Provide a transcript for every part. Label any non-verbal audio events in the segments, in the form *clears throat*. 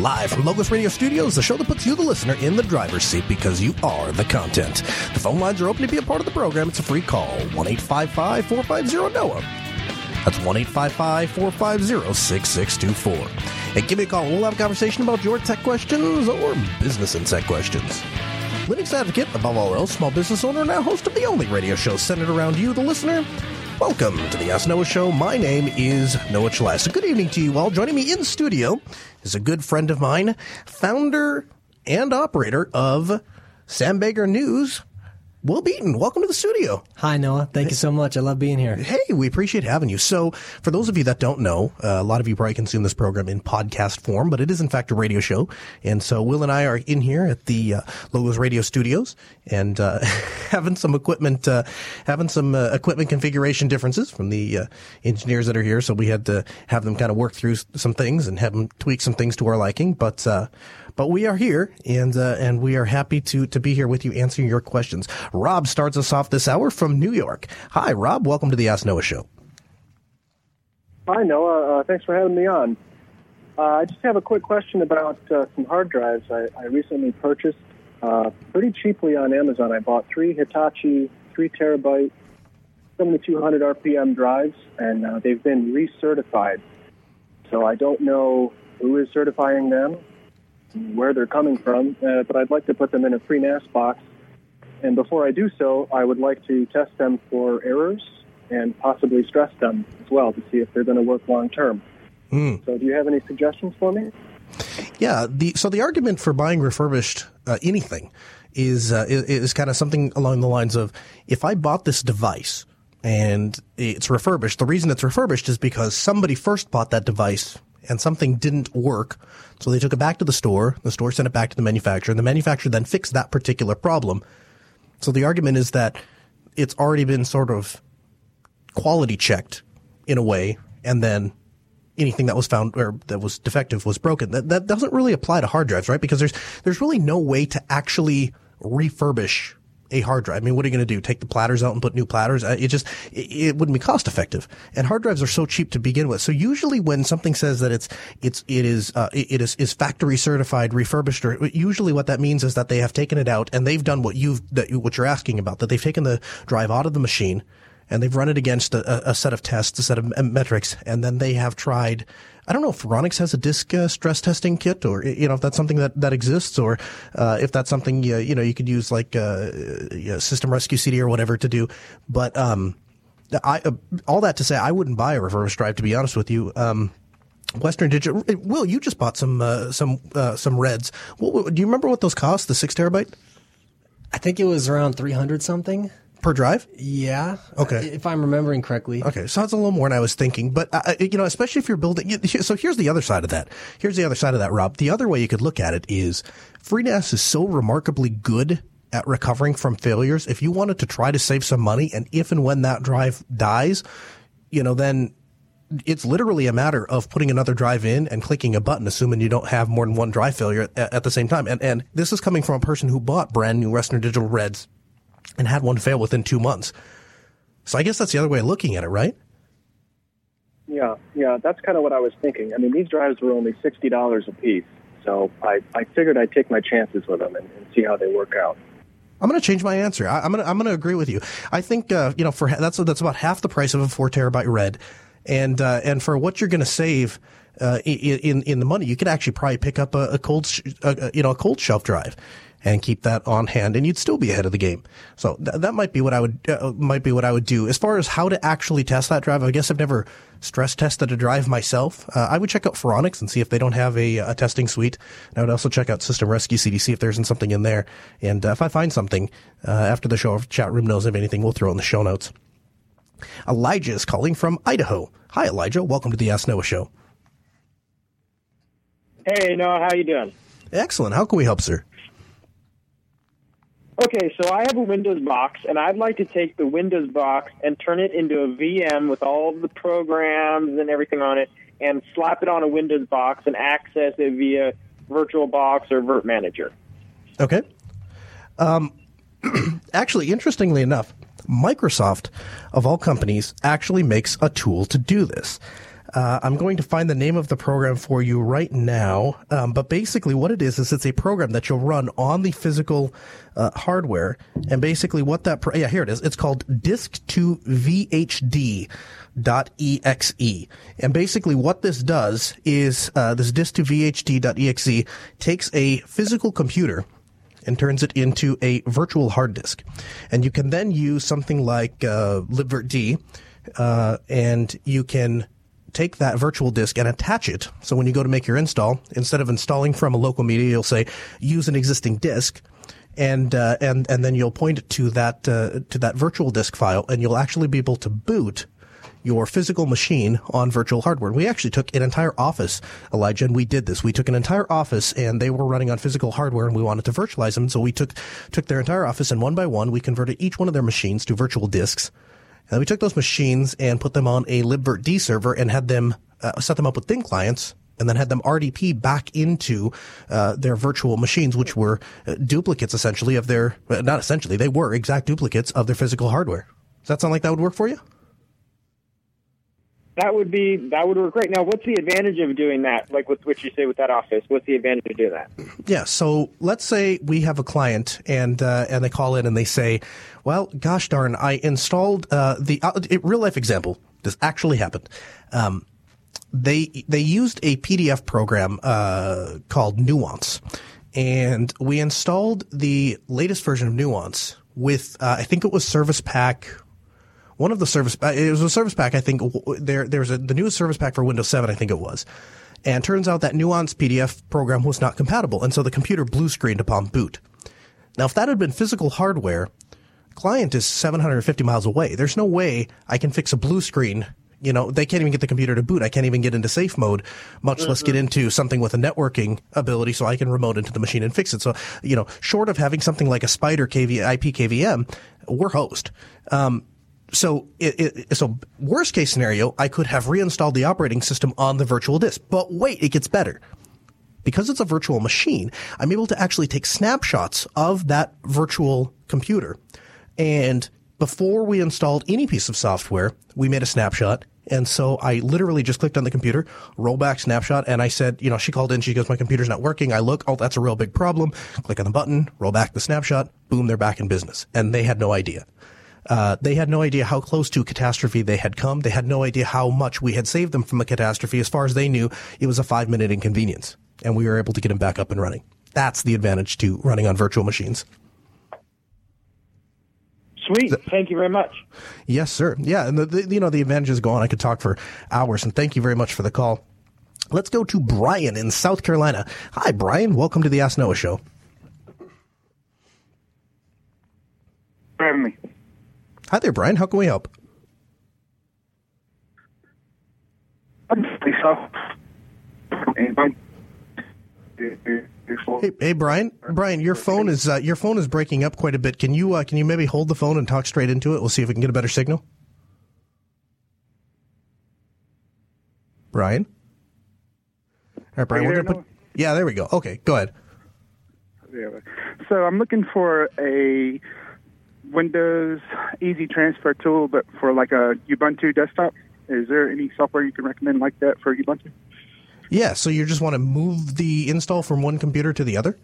Live from Logos Radio Studios, the show that puts you, the listener, in the driver's seat because you are the content. The phone lines are open to be a part of the program. It's a free call 1 855 450 NOAH. That's 1 855 450 6624. And give me a call. We'll have a conversation about your tech questions or business and tech questions. Linux advocate, above all else, small business owner, and now host of the only radio show centered around you, the listener. Welcome to the Ask Noah Show. My name is Noah Chalais. Good evening to you all. Joining me in studio is a good friend of mine, founder and operator of Sam Baker News, Will Beaton. Welcome to the studio. Hi, Noah. Thank you so much. I love being here. Hey, we appreciate having you. So, for those of you that don't know, uh, a lot of you probably consume this program in podcast form, but it is in fact a radio show. And so, Will and I are in here at the uh, Logos Radio Studios and uh, *laughs* having some equipment, uh, having some uh, equipment configuration differences from the uh, engineers that are here. So, we had to have them kind of work through some things and have them tweak some things to our liking. But but we are here, and uh, and we are happy to to be here with you, answering your questions. Rob starts us off this hour from New York. Hi, Rob. Welcome to the Ask Noah Show. Hi, Noah. Uh, thanks for having me on. Uh, I just have a quick question about uh, some hard drives I, I recently purchased uh, pretty cheaply on Amazon. I bought three Hitachi three terabyte 7200 RPM drives, and uh, they've been recertified. So I don't know who is certifying them where they're coming from, uh, but I'd like to put them in a FreeNAS box. And before I do so, I would like to test them for errors and possibly stress them as well to see if they're going to work long term. Mm. So, do you have any suggestions for me? Yeah. The, so the argument for buying refurbished uh, anything is, uh, is is kind of something along the lines of if I bought this device and it's refurbished, the reason it's refurbished is because somebody first bought that device and something didn't work. So they took it back to the store. The store sent it back to the manufacturer and the manufacturer then fixed that particular problem. So the argument is that it's already been sort of quality checked in a way and then anything that was found or that was defective was broken. That, that doesn't really apply to hard drives, right? Because there's, there's really no way to actually refurbish a hard drive. I mean, what are you going to do? Take the platters out and put new platters? Uh, it just, it, it, wouldn't be cost effective. And hard drives are so cheap to begin with. So usually when something says that it's, it's, it is, uh, it is, is factory certified, refurbished, or usually what that means is that they have taken it out and they've done what you've, that, what you're asking about, that they've taken the drive out of the machine and they've run it against a, a set of tests, a set of metrics, and then they have tried I don't know if Phoronix has a disk uh, stress testing kit, or you know if that's something that, that exists, or uh, if that's something you, you know you could use like uh, System Rescue CD or whatever to do. But um, I uh, all that to say, I wouldn't buy a reverse drive to be honest with you. Um, Western Digital. Will you just bought some uh, some uh, some Reds? What, do you remember what those cost? The six terabyte. I think it was around three hundred something per drive? Yeah. Okay. If I'm remembering correctly. Okay. So that's a little more than I was thinking. But, uh, you know, especially if you're building. So here's the other side of that. Here's the other side of that, Rob. The other way you could look at it is FreeNAS is so remarkably good at recovering from failures. If you wanted to try to save some money and if and when that drive dies, you know, then it's literally a matter of putting another drive in and clicking a button, assuming you don't have more than one drive failure at, at the same time. And, and this is coming from a person who bought brand new Western Digital Reds and had one fail within two months. So I guess that's the other way of looking at it, right? Yeah, yeah, that's kind of what I was thinking. I mean, these drives were only sixty dollars a piece, so I, I figured I'd take my chances with them and, and see how they work out. I'm going to change my answer. I, am going to I'm going to agree with you. I think uh, you know for that's that's about half the price of a four terabyte red, and uh, and for what you're going to save uh, in in the money, you could actually probably pick up a, a cold sh- a, you know a cold shelf drive and keep that on hand and you'd still be ahead of the game. So th- that might be what I would, uh, might be what I would do. As far as how to actually test that drive, I guess I've never stress tested a drive myself. Uh, I would check out Phoronix and see if they don't have a, a testing suite. And I would also check out System Rescue CDC if there isn't something in there. And uh, if I find something, uh, after the show, if chat room knows of anything, we'll throw it in the show notes. Elijah is calling from Idaho. Hi, Elijah. Welcome to the Ask Noah show. Hey, Noah. How you doing? Excellent. How can we help, sir? Okay, so I have a Windows box, and I'd like to take the Windows box and turn it into a VM with all the programs and everything on it, and slap it on a Windows box and access it via VirtualBox or Virt Manager. Okay. Um, *clears throat* actually, interestingly enough, Microsoft, of all companies, actually makes a tool to do this. Uh, I'm going to find the name of the program for you right now. Um, but basically, what it is is it's a program that you'll run on the physical uh, hardware, and basically what that pro- yeah here it is. It's called Disk to VHD dot exe and basically what this does is uh, this disk to vhd.exe takes a physical computer and turns it into a virtual hard disk and you can then use something like uh, libvirtd uh, and you can take that virtual disk and attach it. So when you go to make your install, instead of installing from a local media, you'll say use an existing disk. And uh, and and then you'll point to that uh, to that virtual disk file, and you'll actually be able to boot your physical machine on virtual hardware. We actually took an entire office, Elijah, and we did this. We took an entire office and they were running on physical hardware and we wanted to virtualize them. So we took, took their entire office and one by one, we converted each one of their machines to virtual disks and we took those machines and put them on a libvirt server and had them uh, set them up with thin clients and then had them RDP back into uh, their virtual machines, which were uh, duplicates essentially of their, uh, not essentially, they were exact duplicates of their physical hardware. Does that sound like that would work for you? That would be that would work great. Now, what's the advantage of doing that? Like with what you say with that office, what's the advantage of doing that? Yeah. So let's say we have a client and uh, and they call in and they say, "Well, gosh darn, I installed uh, the uh, real life example. This actually happened. Um, they they used a PDF program uh, called Nuance, and we installed the latest version of Nuance with uh, I think it was Service Pack one of the service it was a service pack I think there there's a the newest service pack for Windows 7 I think it was. And turns out that Nuance PDF program was not compatible and so the computer blue screened upon boot. Now if that had been physical hardware, client is 750 miles away. There's no way I can fix a blue screen you know, they can't even get the computer to boot. I can't even get into safe mode, much mm-hmm. less get mm-hmm. into something with a networking ability so I can remote into the machine and fix it. So, you know, short of having something like a Spider KV, IP KVM, we're host. Um, so it, it, so worst case scenario, I could have reinstalled the operating system on the virtual disk. But wait, it gets better. Because it's a virtual machine, I'm able to actually take snapshots of that virtual computer. And before we installed any piece of software, we made a snapshot. And so I literally just clicked on the computer, rollback snapshot, and I said, you know, she called in, she goes, my computer's not working. I look, oh, that's a real big problem. Click on the button, roll back the snapshot, boom, they're back in business. And they had no idea. Uh, they had no idea how close to catastrophe they had come. They had no idea how much we had saved them from a catastrophe. As far as they knew, it was a five minute inconvenience, and we were able to get them back up and running. That's the advantage to running on virtual machines. Sweet. Thank you very much. Yes, sir. Yeah, and the, the, you know the advantages go on. I could talk for hours, and thank you very much for the call. Let's go to Brian in South Carolina. Hi, Brian. Welcome to the Ask Noah Show. For having me. Hi there, Brian. How can we help? Hey, hey, Brian. Brian, your phone is uh, your phone is breaking up quite a bit. Can you uh, can you maybe hold the phone and talk straight into it? We'll see if we can get a better signal. Brian. All right, Brian. We're gonna put. Yeah, there we go. Okay, go ahead. So I'm looking for a Windows Easy Transfer tool, but for like a Ubuntu desktop. Is there any software you can recommend like that for Ubuntu? Yeah, so you just want to move the install from one computer to the other?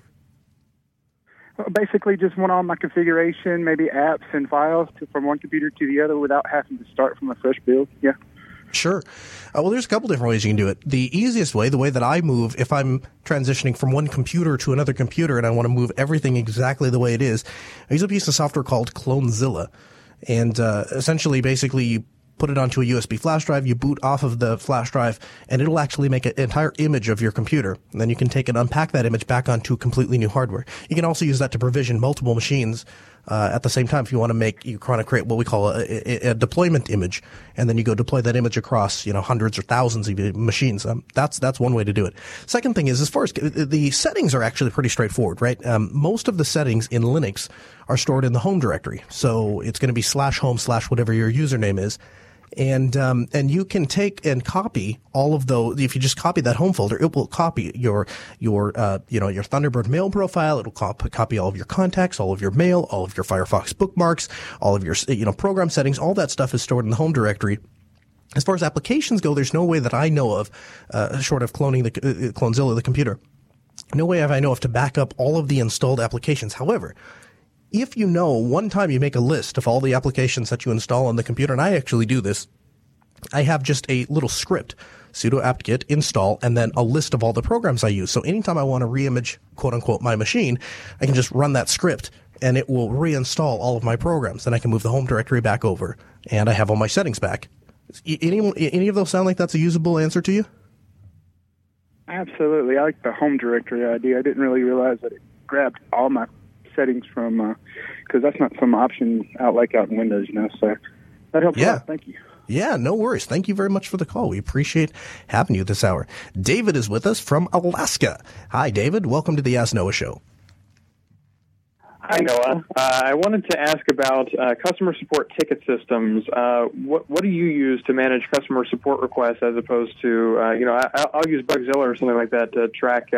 Well, basically, just want all my configuration, maybe apps and files to, from one computer to the other without having to start from a fresh build. Yeah. Sure. Uh, well, there's a couple different ways you can do it. The easiest way, the way that I move, if I'm transitioning from one computer to another computer and I want to move everything exactly the way it is, I use a piece of software called Clonezilla. And uh, essentially, basically, you put it onto a USB flash drive, you boot off of the flash drive, and it'll actually make an entire image of your computer. And then you can take and unpack that image back onto completely new hardware. You can also use that to provision multiple machines uh, at the same time, if you want to make, you want to create what we call a, a, a, deployment image, and then you go deploy that image across, you know, hundreds or thousands of machines. Um, that's that's one way to do it. Second thing is, as far as the settings are actually pretty straightforward, right? Um, most of the settings in Linux are stored in the home directory, so it's going to be slash home slash whatever your username is and um, and you can take and copy all of those. If you just copy that home folder, it will copy your your uh, you know your Thunderbird mail profile. It'll cop- copy all of your contacts, all of your mail, all of your Firefox bookmarks, all of your you know program settings. All that stuff is stored in the home directory. As far as applications go, there's no way that I know of, uh, short of cloning the uh, Clonezilla, the computer. No way have I know of to back up all of the installed applications. However, if you know one time you make a list of all the applications that you install on the computer, and I actually do this, I have just a little script, sudo apt-get install, and then a list of all the programs I use. So anytime I want to reimage, quote unquote, my machine, I can just run that script and it will reinstall all of my programs. Then I can move the home directory back over and I have all my settings back. Any, any of those sound like that's a usable answer to you? Absolutely. I like the home directory idea. I didn't really realize that it grabbed all my settings from because uh, that's not some option out like out in Windows, you know. So that helps. Yeah. Out. Thank you. Yeah, no worries. Thank you very much for the call. We appreciate having you this hour. David is with us from Alaska. Hi, David. Welcome to the Ask Noah Show. Hi, Noah. Uh, I wanted to ask about uh, customer support ticket systems. Uh, what, what do you use to manage customer support requests as opposed to, uh, you know, I, will use Bugzilla or something like that to track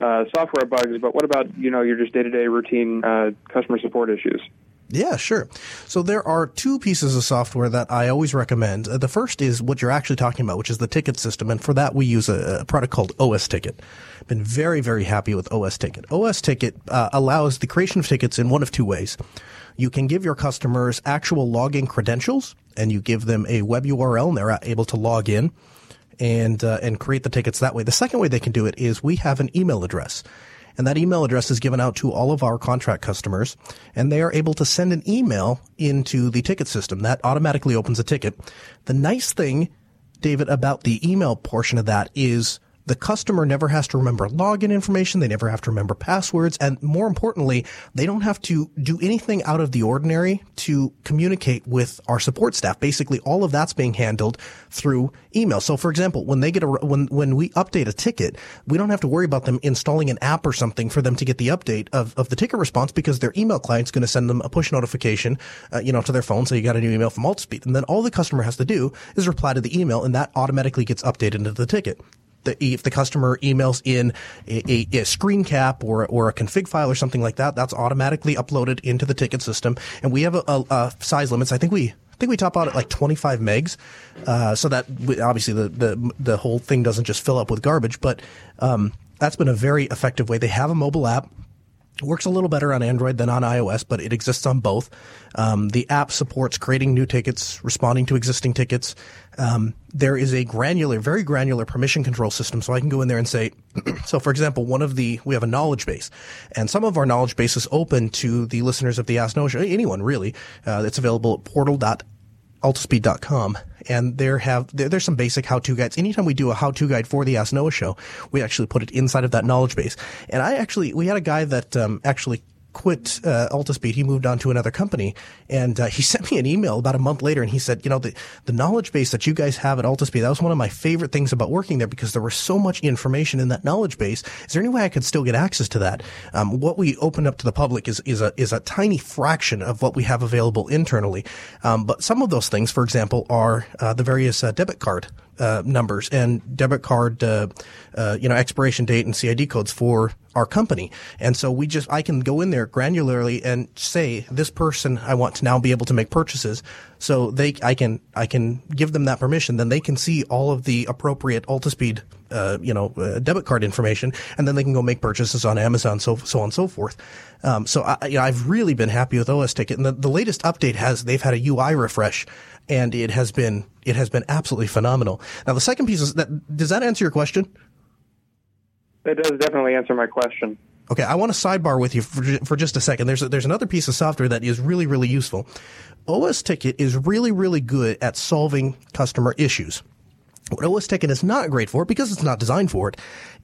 uh, software bugs, but what about you know your just day to day routine uh, customer support issues? Yeah, sure. So there are two pieces of software that I always recommend. Uh, the first is what you're actually talking about, which is the ticket system, and for that we use a, a product called OS Ticket. Been very, very happy with OS Ticket. OS Ticket uh, allows the creation of tickets in one of two ways. You can give your customers actual login credentials, and you give them a web URL, and they're able to log in and uh, and create the tickets that way. The second way they can do it is we have an email address. And that email address is given out to all of our contract customers, and they are able to send an email into the ticket system. That automatically opens a ticket. The nice thing, David, about the email portion of that is the customer never has to remember login information. They never have to remember passwords. And more importantly, they don't have to do anything out of the ordinary to communicate with our support staff. Basically, all of that's being handled through email. So for example, when they get a, when, when we update a ticket, we don't have to worry about them installing an app or something for them to get the update of, of the ticket response because their email client's going to send them a push notification, uh, you know, to their phone. So you got a new email from Altispeed. And then all the customer has to do is reply to the email and that automatically gets updated into the ticket the, if the customer emails in a, a, a, screen cap or, or a config file or something like that, that's automatically uploaded into the ticket system. And we have a, a, a size limits. I think we, I think we top out at like 25 megs, uh, so that we, obviously the, the the whole thing doesn't just fill up with garbage. But um, that's been a very effective way. They have a mobile app works a little better on Android than on iOS, but it exists on both. Um, the app supports creating new tickets, responding to existing tickets. Um, there is a granular, very granular permission control system, so I can go in there and say, *clears throat* so for example, one of the we have a knowledge base, and some of our knowledge base is open to the listeners of the Ask Noah Show, anyone really. Uh, it's available at portal.altispeed.com and there have there, there's some basic how-to guides. Anytime we do a how-to guide for the Ask Noah show, we actually put it inside of that knowledge base. And I actually we had a guy that um, actually quit uh, Altispeed. He moved on to another company, and uh, he *laughs* sent me an email about a month later, and he said, "You know, the the knowledge base that you guys have at Altispeed, that was one of my favorite things about working there because there was so much information in that knowledge base. Is there any way I could still get access to that? Um, what we opened up to the public is is a is a tiny fraction of what we have available internally, um, but some of those things, for example, are uh, the various uh, debit card uh, numbers and debit card, uh, uh, you know, expiration date and CID codes for our company. And so we just, I can go in there granularly and say, this person, I want to now be able to make purchases. So they, I can, I can give them that permission. Then they can see all of the appropriate Altispeed, uh, you know, uh, debit card information, and then they can go make purchases on Amazon, so, so on and so forth. Um, so I, you know, I've really been happy with OS Ticket. And the, the latest update has, they've had a UI refresh and it has been, it has been absolutely phenomenal. Now the second piece is that, does that answer your question? That does definitely answer my question. Okay, I want to sidebar with you for, for just a second. There's a, there's another piece of software that is really really useful. OS Ticket is really really good at solving customer issues. What OS Ticket is not great for, because it's not designed for it,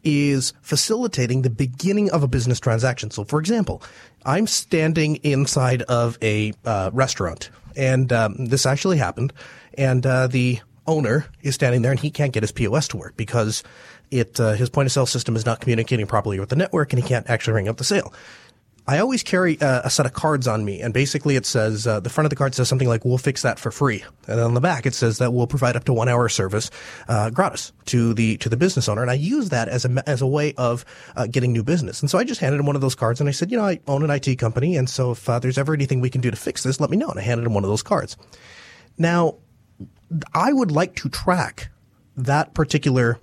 is facilitating the beginning of a business transaction. So, for example, I'm standing inside of a uh, restaurant, and um, this actually happened, and uh, the owner is standing there, and he can't get his POS to work because it uh, his point of sale system is not communicating properly with the network, and he can't actually ring up the sale. I always carry a, set of cards on me, and basically it says uh, the front of the card says something like "We'll fix that for free," and on the back it says that we'll provide up to one hour service uh, gratis to the to the business owner. And I use that as a as a way of uh, getting new business. And so I just handed him one of those cards, and I said, you know, I own an IT company, and so if uh, there's ever anything we can do to fix this, let me know. And I handed him one of those cards. Now, I would like to track that particular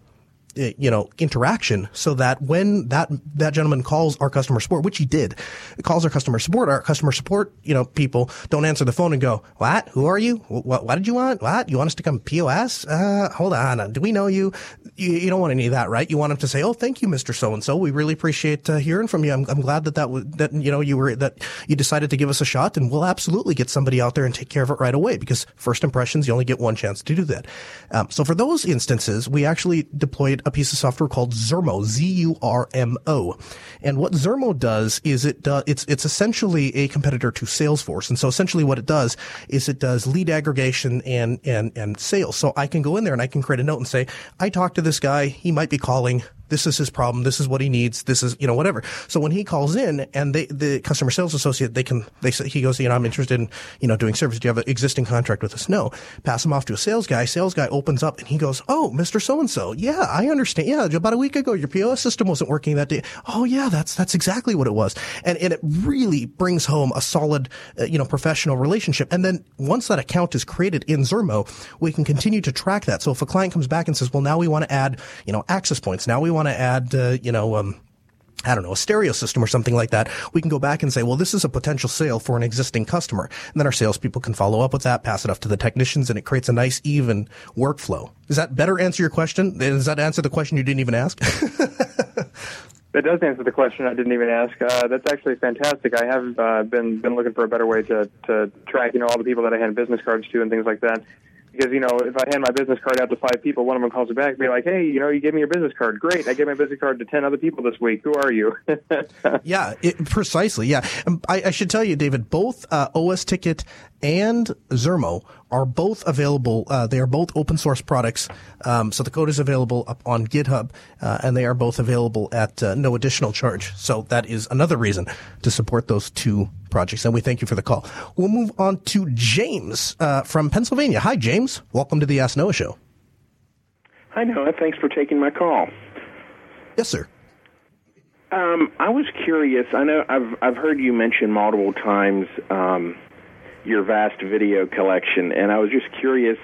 you know, interaction so that when that, that gentleman calls our customer support, which he did, calls our customer support, our customer support, you know, people don't answer the phone and go, what? Who are you? What, what did you want? What? You want us to come POS? Uh, hold on. Do we know you? you? You don't want any of that, right? You want them to say, oh, thank you, Mr. So-and-so. We really appreciate uh, hearing from you. I'm, I'm glad that that was, that, you know, you were, that you decided to give us a shot and we'll absolutely get somebody out there and take care of it right away because first impressions, you only get one chance to do that. Um, so for those instances, we actually deployed a piece of software called Zurmo, Z-U-R-M-O. And what Zurmo does is it does, it's, it's essentially a competitor to Salesforce. And so essentially what it does is it does lead aggregation and, and, and sales. So I can go in there and I can create a note and say, I talked to this guy. He might be calling this is his problem. This is what he needs. This is, you know, whatever. So when he calls in and they, the customer sales associate, they can, they say, he goes, you know, I'm interested in, you know, doing service. Do you have an existing contract with us? No. Pass him off to a sales guy. Sales guy opens up and he goes, Oh, Mr. So and so. Yeah, I understand. Yeah. About a week ago, your POS system wasn't working that day. Oh, yeah, that's, that's exactly what it was. And, and it really brings home a solid, uh, you know, professional relationship. And then once that account is created in Zurmo, we can continue to track that. So if a client comes back and says, well, now we want to add, you know, access points. Now we want to add, uh, you know, um, I don't know, a stereo system or something like that, we can go back and say, well, this is a potential sale for an existing customer. And then our salespeople can follow up with that, pass it off to the technicians, and it creates a nice, even workflow. Does that better answer your question? Does that answer the question you didn't even ask? *laughs* That does answer the question I didn't even ask. Uh, that's actually fantastic. I have uh, been been looking for a better way to to track, you know, all the people that I hand business cards to and things like that because you know if I hand my business card out to five people, one of them calls me back and be like, "Hey, you know, you gave me your business card. Great, I gave my business card to ten other people this week. Who are you?" *laughs* yeah, it, precisely. Yeah, um, I, I, should tell you, David. Both uh, OS Ticket and Zurmo are both available. Uh, they are both open source products. Um, so the code is available up on GitHub, uh, and they are both available at uh, no additional charge. So that is another reason to support those two projects. And we thank you for the call. We'll move on to James uh, from Pennsylvania. Hi, James. Welcome to the Ask Noah Show. Hi, Noah. Thanks for taking my call. Yes, sir. Um, I was curious. I know I've I've heard you mention multiple times um, your vast video collection, and I was just curious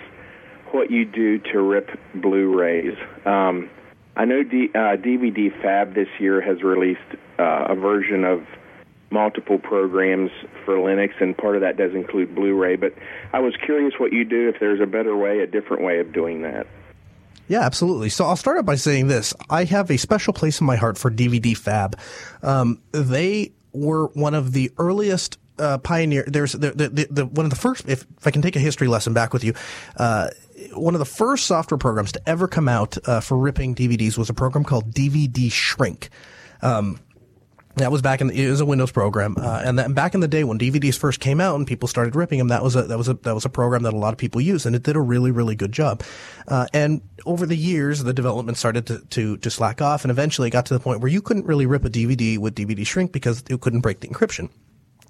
what you do to rip Blu-rays. Um, I know D, uh, DVD Fab this year has released uh, a version of multiple programs for Linux, and part of that does include Blu-ray. But I was curious what you do if there's a better way, a different way of doing that. Yeah, absolutely. So I'll start out by saying this: I have a special place in my heart for DVD Fab. Um, they were one of the earliest uh, pioneer. There's the, the, the, one of the first. If, if I can take a history lesson back with you, uh, one of the first software programs to ever come out uh, for ripping DVDs was a program called DVD Shrink. Um, that was back in the, it was a Windows program, uh, and back in the day when DVDs first came out and people started ripping them, that was a that was a that was a program that a lot of people used, and it did a really really good job. Uh, and over the years, the development started to, to to slack off, and eventually it got to the point where you couldn't really rip a DVD with DVD Shrink because it couldn't break the encryption.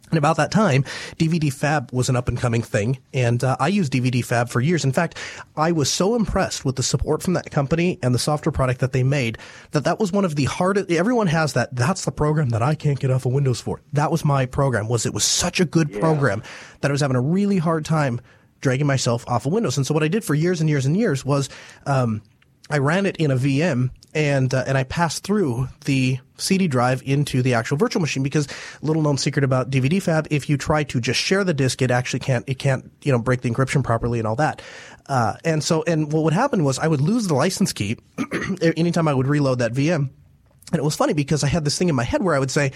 And about that time, DVD Fab was an up and coming thing, and uh, I used DVD Fab for years. In fact, I was so impressed with the support from that company and the software product that they made that that was one of the hardest. Everyone has that. That's the program that I can't get off of Windows for. That was my program. Was it was such a good yeah. program that I was having a really hard time dragging myself off of Windows. And so what I did for years and years and years was. Um, I ran it in a VM and uh, and I passed through the CD drive into the actual virtual machine because little known secret about DVD Fab, if you try to just share the disk, it actually can't it can't you know break the encryption properly and all that. Uh, and so and what would happen was I would lose the license key *clears throat* anytime I would reload that VM. And it was funny because I had this thing in my head where I would say,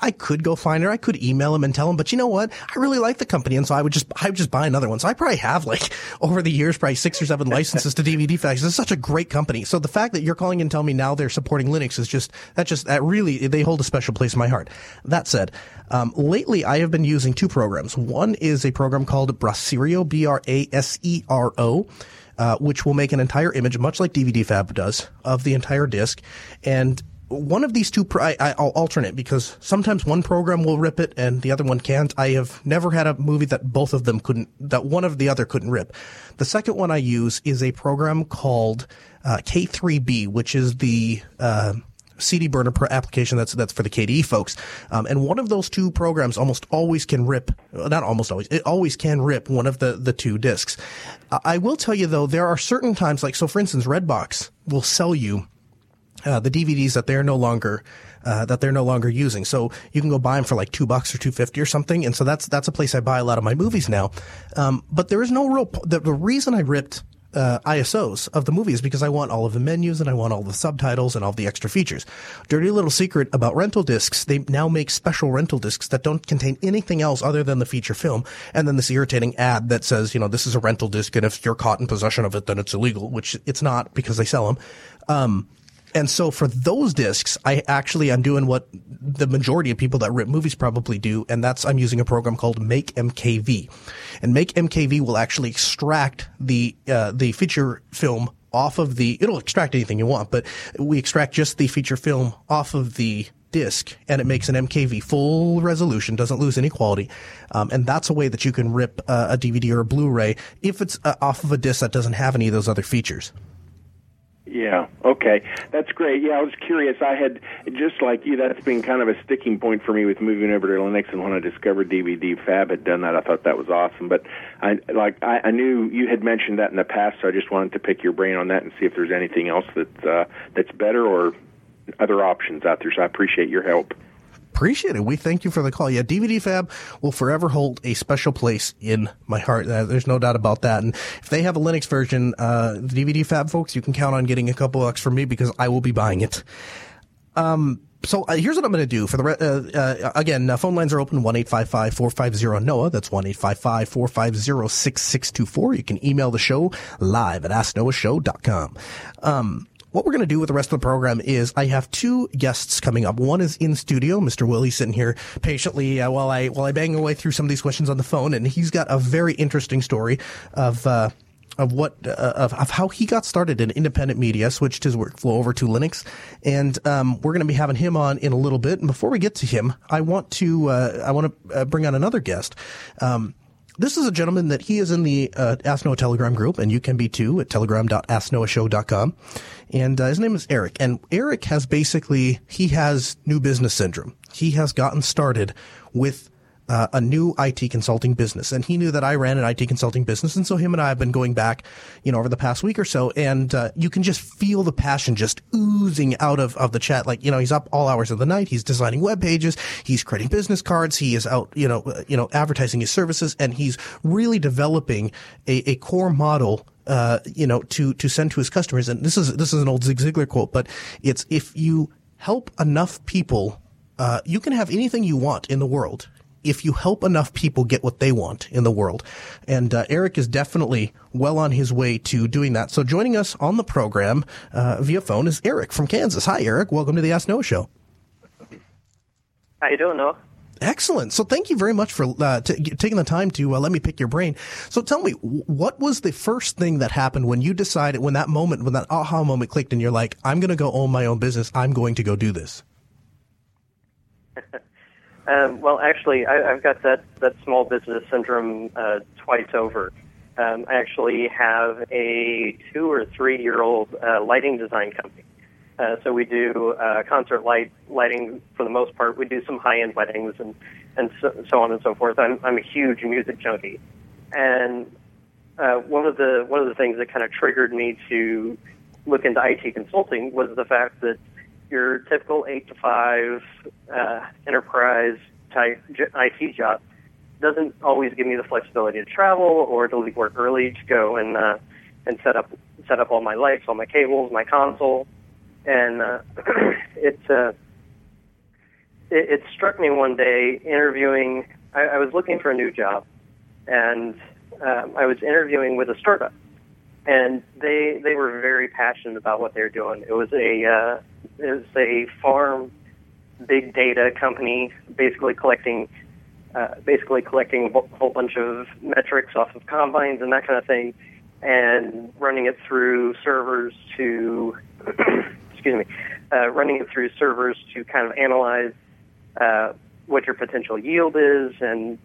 I could go find her. I could email him and tell him, but you know what? I really like the company. And so I would just, I would just buy another one. So I probably have like *laughs* over the years, probably six or seven *laughs* licenses to DVD Fab. It's such a great company. So the fact that you're calling and telling me now they're supporting Linux is just, that just, that really, they hold a special place in my heart. That said, um, lately I have been using two programs. One is a program called Brasero, B-R-A-S-E-R-O. Uh, which will make an entire image, much like DVD Fab does, of the entire disk. And one of these two, I, will alternate because sometimes one program will rip it and the other one can't. I have never had a movie that both of them couldn't, that one of the other couldn't rip. The second one I use is a program called uh, K3B, which is the uh, CD burner application that's that's for the KDE folks. Um, and one of those two programs almost always can rip, not almost always, it always can rip one of the the two discs. I will tell you though, there are certain times, like so, for instance, Redbox will sell you uh, the DVDs that they're no longer uh, that they're no longer using. So you can go buy them for like two bucks or two fifty or something. And so that's that's a place I buy a lot of my movies now. Um, but there is no real the, the reason I ripped uh, ISOs of the movie is because I want all of the menus and I want all the subtitles and all the extra features. Dirty little secret about rental discs: they now make special rental discs that don't contain anything else other than the feature film, and then this irritating ad that says, you know, this is a rental disc, and if you're caught in possession of it, then it's illegal, which it's not because they sell them. Um, and so for those discs, I actually I'm doing what the majority of people that rip movies probably do, and that's I'm using a program called Make MKV, and Make MKV will actually extract the uh, the feature film off of the. It'll extract anything you want, but we extract just the feature film off of the disc and it makes an MKV full resolution, doesn't lose any quality. Um, and that's a way that you can rip uh, a DVD or a Blu-ray if it's uh, off of a disc that doesn't have any of those other features. Yeah. Okay. That's great. Yeah, I was curious. I had just like you. That's been kind of a sticking point for me with moving over to Linux. And when I discovered DVD Fab had done that, I thought that was awesome. But I like I, I knew you had mentioned that in the past, so I just wanted to pick your brain on that and see if there's anything else that uh, that's better or other options out there. So I appreciate your help appreciate it. We thank you for the call. Yeah, DVD Fab will forever hold a special place in my heart. Uh, there's no doubt about that. And if they have a Linux version, uh, DVD Fab folks, you can count on getting a couple bucks from me because I will be buying it. Um, so uh, here's what I'm going to do for the re- uh, uh, again. Uh, phone lines are open one eight five five four five zero Noah. That's one eight five five four five zero six six two four. You can email the show live at asknoahshow.com. Um, what we're going to do with the rest of the program is I have two guests coming up. One is in studio, Mr. Willie, sitting here patiently uh, while I while I bang away through some of these questions on the phone, and he's got a very interesting story of. Uh, of what uh, of, of how he got started in independent media, switched his workflow over to Linux, and um, we're going to be having him on in a little bit. And before we get to him, I want to uh, I want to uh, bring on another guest. Um, this is a gentleman that he is in the uh, Noah Telegram group, and you can be too at telegram.asknoahshow.com. And uh, his name is Eric. And Eric has basically, he has new business syndrome. He has gotten started with uh, a new IT consulting business. And he knew that I ran an IT consulting business. And so him and I have been going back, you know, over the past week or so. And, uh, you can just feel the passion just oozing out of, of the chat. Like, you know, he's up all hours of the night. He's designing web pages. He's creating business cards. He is out, you know, uh, you know, advertising his services and he's really developing a, a core model uh, you know, to to send to his customers. And this is this is an old Zig Ziglar quote, but it's if you help enough people, uh, you can have anything you want in the world if you help enough people get what they want in the world. And uh, Eric is definitely well on his way to doing that. So joining us on the program uh, via phone is Eric from Kansas. Hi, Eric. Welcome to the Ask Noah Show. How you doing, Noah? Excellent. So thank you very much for uh, t- taking the time to uh, let me pick your brain. So tell me, what was the first thing that happened when you decided, when that moment, when that aha moment clicked and you're like, I'm going to go own my own business. I'm going to go do this. *laughs* Um, well, actually, I, have got that, that small business syndrome uh, twice over. Um, I actually have a two or three year old uh, lighting design company. Uh, so we do uh, concert light lighting for the most part. We do some high end weddings and and so, so, on and so forth. I'm I'm a huge music junkie, and uh, one of the one of the things that kind of triggered me to look into IT consulting was the fact that your typical eight to five uh, enterprise type IT job doesn't always give me the flexibility to travel or to leave work early to go and uh, and set up set up all my lights, all my cables, my console, and uh, *clears throat* uh, it, it struck me one day interviewing. I, I was looking for a new job, and um, I was interviewing with a startup, and they they were very passionate about what they were doing. It was a uh, was a farm big data company, basically collecting uh, basically collecting a whole bunch of metrics off of combines and that kind of thing, and running it through servers to *clears throat* excuse me, uh, running it through servers to kind of analyze uh, what your potential yield is and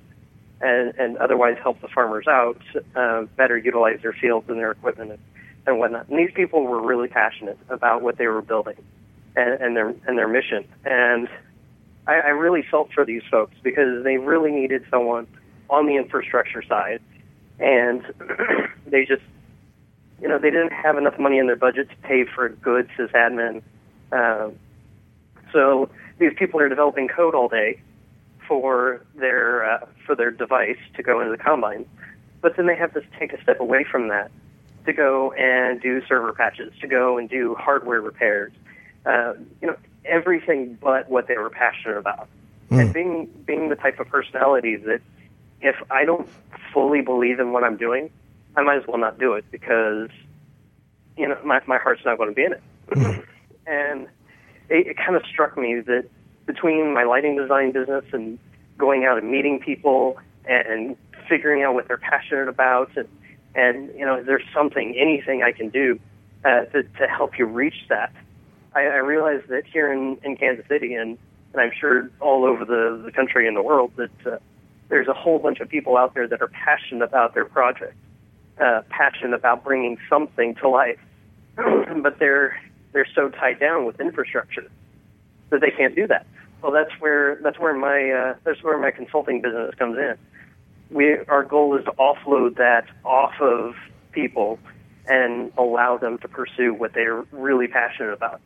and, and otherwise help the farmers out uh, better utilize their fields and their equipment and, and whatnot. And these people were really passionate about what they were building and, and their and their mission. And I, I really felt for these folks because they really needed someone on the infrastructure side, and *clears throat* they just you know they didn't have enough money in their budget to pay for good sysadmin. Um, so these people are developing code all day for their uh, for their device to go into the combine, but then they have to take a step away from that to go and do server patches, to go and do hardware repairs, uh, you know, everything but what they were passionate about. Hmm. And being being the type of personality that if I don't fully believe in what I'm doing, I might as well not do it because you know my my heart's not going to be in it. *laughs* and it, it kind of struck me that between my lighting design business and going out and meeting people and figuring out what they're passionate about and and you know is there something anything I can do uh, to to help you reach that I, I that here in, in Kansas City and, and I'm sure all over the, the country and the world that uh, there's a whole bunch of people out there that are passionate about their project, uh, passionate about bringing something to life, *clears throat* but they're they're so tied down with infrastructure that they can't do that. Well, that's where that's where my uh, that's where my consulting business comes in. We our goal is to offload that off of people and allow them to pursue what they're really passionate about.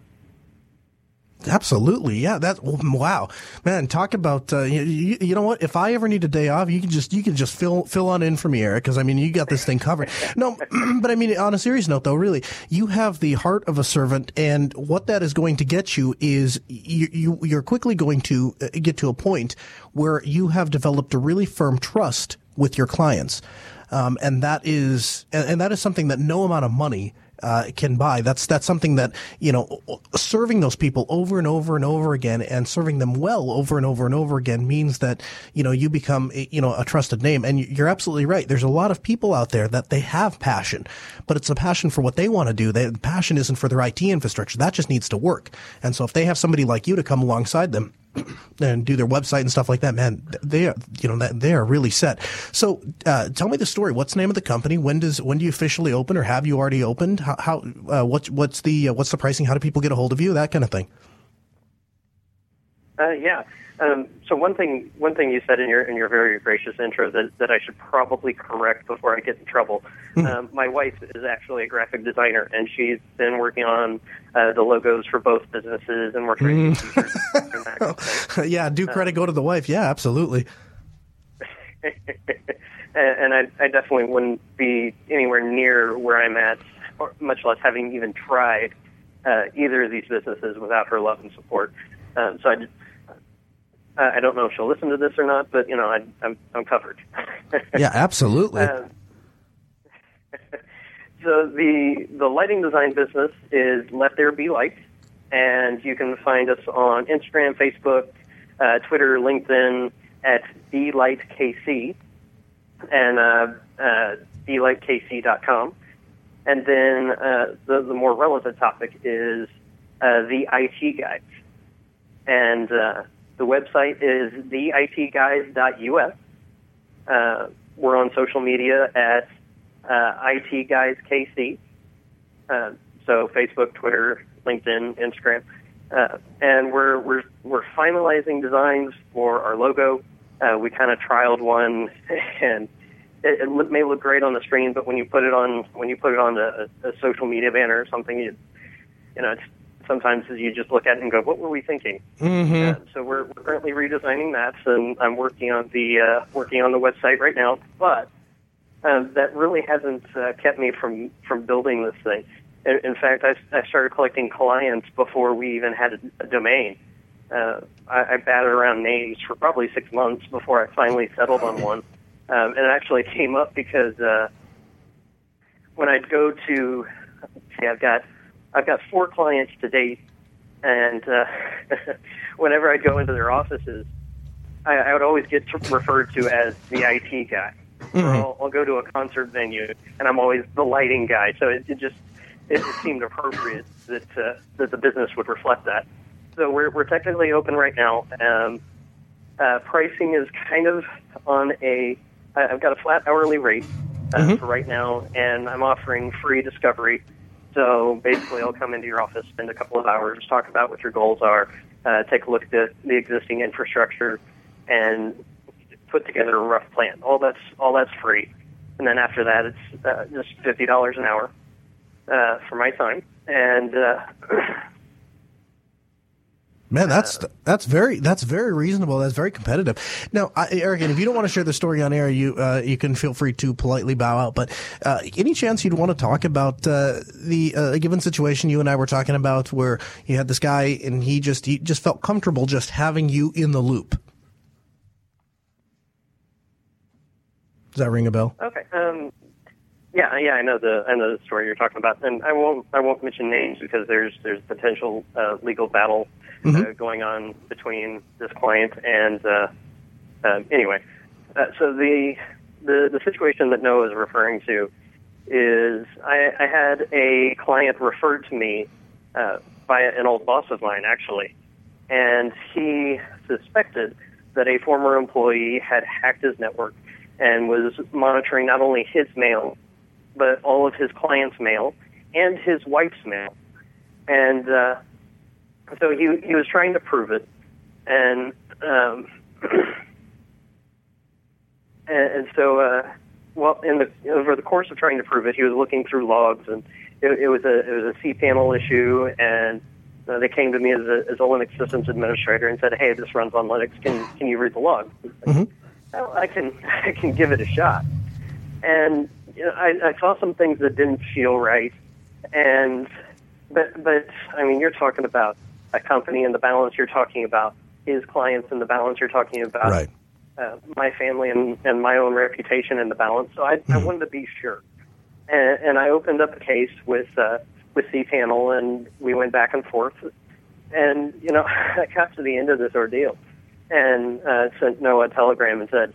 Absolutely, yeah. That wow, man. Talk about uh, you, you, you know what? If I ever need a day off, you can just you can just fill fill on in for me, Eric, because I mean you got this thing covered. No, *clears throat* but I mean on a serious note, though, really, you have the heart of a servant, and what that is going to get you is you, you you're quickly going to uh, get to a point where you have developed a really firm trust with your clients, um, and that is and, and that is something that no amount of money uh, can buy. That's that's something that you know, serving those people over and over and over again, and serving them well over and over and over again means that you know you become you know a trusted name. And you're absolutely right. There's a lot of people out there that they have passion, but it's a passion for what they want to do. The passion isn't for their IT infrastructure. That just needs to work. And so if they have somebody like you to come alongside them *clears throat* and do their website and stuff like that, man, they are, you know, they are really set. So, uh, tell me the story. What's the name of the company? When does, when do you officially open or have you already opened? How, how uh, what's, what's the, uh, what's the pricing? How do people get a hold of you? That kind of thing. Uh, yeah. Um, so one thing, one thing you said in your in your very gracious intro that, that I should probably correct before I get in trouble. Hmm. Um, my wife is actually a graphic designer, and she's been working on uh, the logos for both businesses and working on t-shirts and that kind of thing. yeah, do credit go to the wife. Yeah, absolutely. *laughs* and and I, I definitely wouldn't be anywhere near where I'm at, or much less having even tried uh, either of these businesses without her love and support. Um, so I, just- uh, I don't know if she'll listen to this or not, but you know I, I'm I'm covered. Yeah, absolutely. *laughs* Um, *laughs* so the the lighting design business is Let There Be Light, and you can find us on Instagram, Facebook, uh, Twitter, LinkedIn at BeLightKC and uh, uh, BeLightKC.com. And then uh, the the more relevant topic is uh, the IT Guys, and uh, the website is theitguys.us. Uh, we're on social media at uh, IT Guys KC. Uh, so Facebook, Twitter, LinkedIn, Instagram, uh, and we're we're we're finalizing designs for our logo. Uh, we kind of trialed one, *laughs* and it, it may look great on the screen, but when you put it on when you put it on a, a social media banner or something, you you know, it's, sometimes you just look at it and go, "What were we thinking?" Mm-hmm. Uh, so we're, we're currently redesigning that, and I'm working on the uh, working on the website right now. But uh, that really hasn't uh, kept me from from building this thing. In, in fact, I, I started collecting clients before we even had a, a domain, uh, I, I batted around names for probably six months before I finally settled on one. Um, and it actually came up because uh, when I'd go to, see, I've got I've got four clients to date, and uh, *laughs* whenever I'd go into their offices, I, I would always get referred to as the IT guy. Or I'll, I'll go to a concert venue, and I'm always the lighting guy. So it, it just it just seemed appropriate that uh, that the business would reflect that. So we're we're technically open right now. Um, uh, pricing is kind of on a. I- I've got a flat hourly rate uh, for right now, and I'm offering free discovery. So basically, I'll come into your office, spend a couple of hours, talk about what your goals are, uh, take a look at the, the existing infrastructure, and put together a rough plan. All that's all that's free, and then after that, it's uh, just fifty dollars an hour uh, for my time. And uh, *clears throat* Man, that's that's very that's very reasonable. That's very competitive. Now, I, Eric, and if you don't want to share the story on air, you uh, you can feel free to politely bow out. But uh, any chance you'd want to talk about uh, the uh, given situation you and I were talking about, where you had this guy and he just he just felt comfortable just having you in the loop. Does that ring a bell? Okay. Um, yeah, yeah, I know the I know the story you're talking about, and I won't I won't mention names because there's there's potential uh, legal battle uh, going on between this client and uh, um, anyway. Uh, so the the the situation that Noah is referring to is I, I had a client referred to me uh, by an old boss of mine actually, and he suspected that a former employee had hacked his network and was monitoring not only his mail but all of his clients' mail and his wife's mail. And uh, so he he was trying to prove it, and um, *clears throat* and, and so uh, well, in the over the course of trying to prove it, he was looking through logs, and it, it was a it was a cPanel issue, and uh, they came to me as a, as a Linux systems administrator and said, "Hey, this runs on Linux. Can can you read the log?" Well, I can *laughs* I can give it a shot. And you know, I, I saw some things that didn't feel right, and but but I mean, you're talking about a company and the balance you're talking about his clients and the balance you're talking about Right. uh, my family and, and my own reputation in the balance. So I, I wanted to be sure, and, and I opened up a case with uh, with cPanel, and we went back and forth. And you know, *laughs* I got to the end of this ordeal, and uh, sent Noah a telegram and said,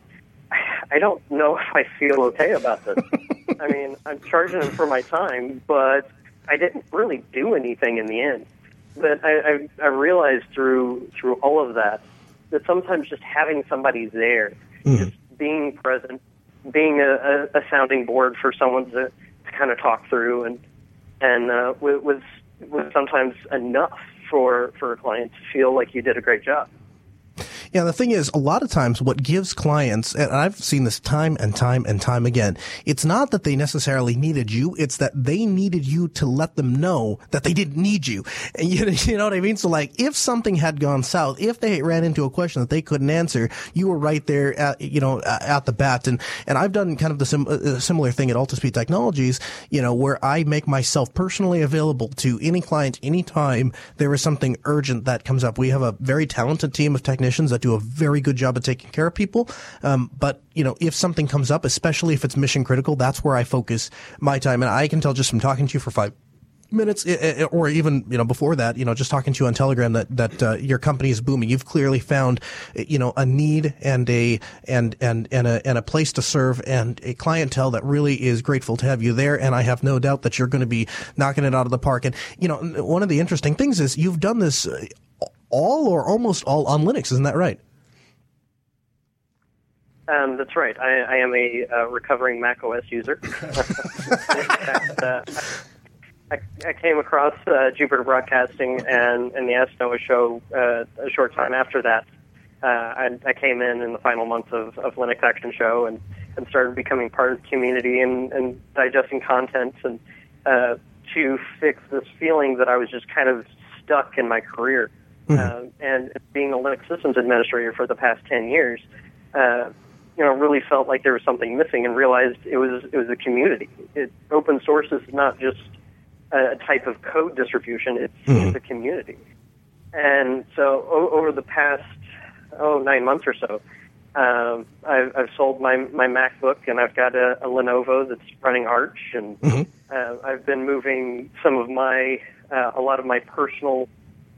"I don't know if I feel okay about this. *laughs* I mean, I'm charging him for my time, but I didn't really do anything in the end. But I, I, I realized through through all of that that sometimes just having somebody there, just being present, being a, a, a sounding board for someone to, to kind of talk through, and and uh, wa- was was sometimes enough for for a client to feel like you did a great job. Yeah, the thing is, a lot of times what gives clients, and I've seen this time and time and time again, it's not that they necessarily needed you, it's that they needed you to let them know that they didn't need you. And *laughs* you, you know what I mean? So like, if something had gone south, if they ran into a question that they couldn't answer, you were right there at, you know, at the bat. And, and I've done kind of the sim- uh, similar thing at Altispeed Technologies, you know, where I make myself personally available to any client anytime there is something urgent that comes up. We have a very talented team of technicians that do a very good job of taking care of people. Um, but you know, if something comes up, especially if it's mission critical, that's where I focus my time. And I can tell just from talking to you for five minutes i- i- or even you know before that you know just talking to you on telegram that that uh, your company is booming you've clearly found you know a need and a and and and a and a place to serve and a clientele that really is grateful to have you there and i have no doubt that you're going to be knocking it out of the park and you know one of the interesting things is you've done this all or almost all on linux isn't that right Um, that's right. I, I am a uh, recovering Mac OS user. Uh, *laughs* *laughs* I, I came across uh, Jupiter Broadcasting and, and the Ask Noah show uh, a short time after that. Uh, I, I came in in the final months of, of Linux Action Show and, and started becoming part of the community and, and digesting content and uh, to fix this feeling that I was just kind of stuck in my career. Uh, and being a Linux systems administrator for the past 10 years, uh, you know, really felt like there was something missing and realized it was it was a community. It, open source is not just a type of code distribution; it's, it's a community. and so o- over the past oh nine months or so, um, I've, I've sold my my MacBook and I've got a, a Lenovo that's running Arch, and uh, I've been moving some of my uh, a lot of my personal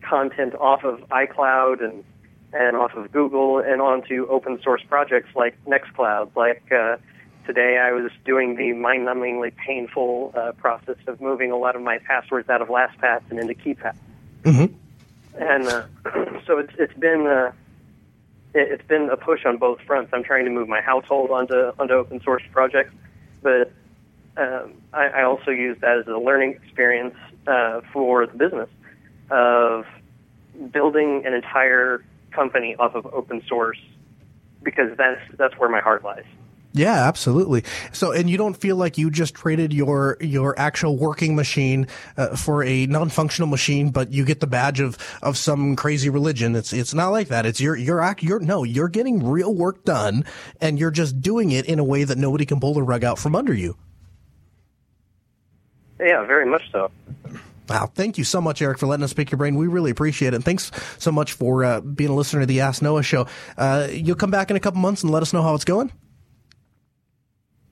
content off of iCloud and and off of Google and onto open source projects like Nextcloud. Like uh, today, I was doing the mind-numbingly painful uh, process of moving a lot of my passwords out of LastPass and into KeePass. And uh, *clears throat* so it's it's been uh, it, it's been a push on both fronts. I'm trying to move my household onto onto open source projects, but um, I, I also use that as a learning experience uh, for the business of building an entire company off of open source because that's that's where my heart lies. Yeah, absolutely. So, and you don't feel like you just traded your your actual working machine uh, for a non-functional machine, but you get the badge of of some crazy religion. It's it's not like that. It's your your act. You're no, you're getting real work done, and you're just doing it in a way that nobody can pull the rug out from under you. Yeah, very much so. Wow, thank you so much, Eric, for letting us pick your brain. We really appreciate it. And thanks so much for uh, being a listener to the Ask Noah show. Uh, you'll come back in a couple months and let us know how it's going.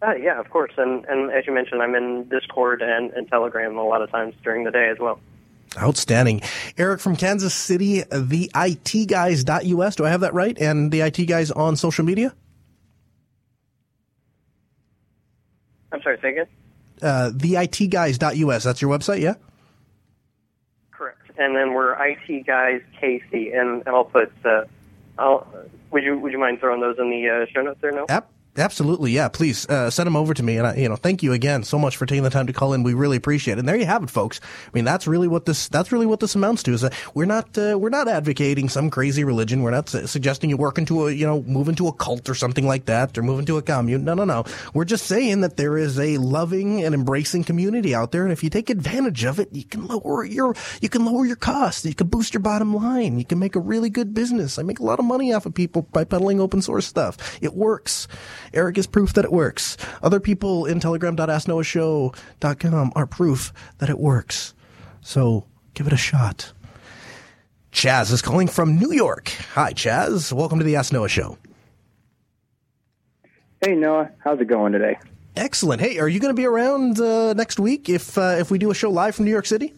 Uh, yeah, of course. And and as you mentioned, I'm in Discord and, and Telegram a lot of times during the day as well. Outstanding. Eric from Kansas City, the ITguys.us. Do I have that right? And the IT guys on social media? I'm sorry, say again. Uh, the ITguys.us. That's your website, yeah? And then we're IT guys Casey, and, and I'll put. Uh, I'll. Would you Would you mind throwing those in the uh, show notes there? No. Yep. Absolutely, yeah. Please uh, send them over to me, and I, you know, thank you again so much for taking the time to call in. We really appreciate it. And there you have it, folks. I mean, that's really what this that's really what this amounts to. Is that we're not uh, we're not advocating some crazy religion. We're not su- suggesting you work into a you know move into a cult or something like that, or move into a commune. No, no, no. We're just saying that there is a loving and embracing community out there, and if you take advantage of it, you can lower your you can lower your costs. You can boost your bottom line. You can make a really good business. I make a lot of money off of people by peddling open source stuff. It works. Eric is proof that it works. Other people in telegram.asknoahshow.com are proof that it works. So give it a shot. Chaz is calling from New York. Hi, Chaz. Welcome to the Ask Noah Show. Hey Noah, how's it going today? Excellent. Hey, are you going to be around uh, next week if uh, if we do a show live from New York City?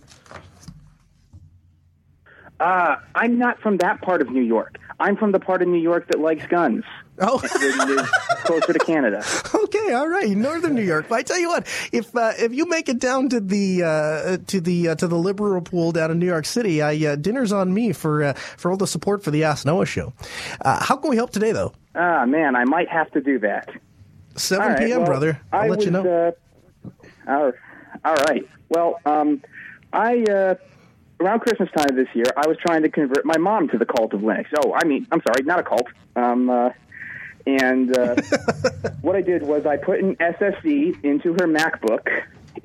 Uh, I'm not from that part of New York. I'm from the part of New York that likes guns. Oh, closer to Canada. *laughs* Okay, all right, Northern New York. But I tell you what, if uh, if you make it down to the uh, to the uh, to the liberal pool down in New York City, I, uh, dinner's on me for uh, for all the support for the Ask Noah show. Uh, how can we help today, though? Ah, man, I might have to do that. 7 All right, p.m., well, brother. I'll I let you know. All, right. Well, um, I uh, around Christmas time this year, I was trying to convert my mom to the cult of Linux. Oh, I mean, I'm sorry, not a cult. Um, uh, and uh, *laughs* what I did was I put an SSD into her MacBook,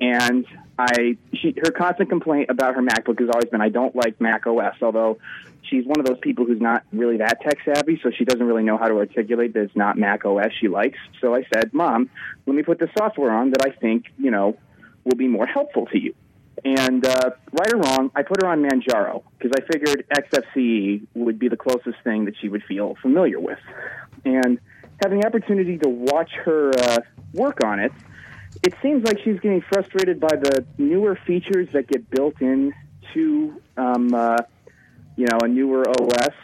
and I she her constant complaint about her MacBook has always been I don't like Mac OS. Although she's one of those people who's not really that tech savvy, so she doesn't really know how to articulate that it's not Mac OS she likes. So I said, Mom, let me put the software on that I think you know will be more helpful to you. And uh, right or wrong, I put her on Manjaro because I figured XFCE would be the closest thing that she would feel familiar with. And having the opportunity to watch her uh, work on it, it seems like she's getting frustrated by the newer features that get built in to, um, uh, you know, a newer OS,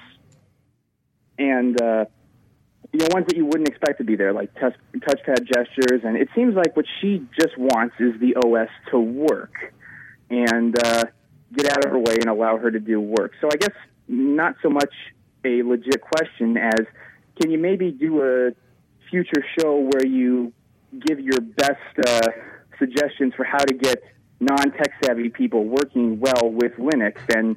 and uh, you know ones that you wouldn't expect to be there, like touch, touchpad gestures. And it seems like what she just wants is the OS to work and uh, get out of her way and allow her to do work. So I guess not so much a legit question as can you maybe do a future show where you give your best uh, suggestions for how to get non-tech savvy people working well with Linux? And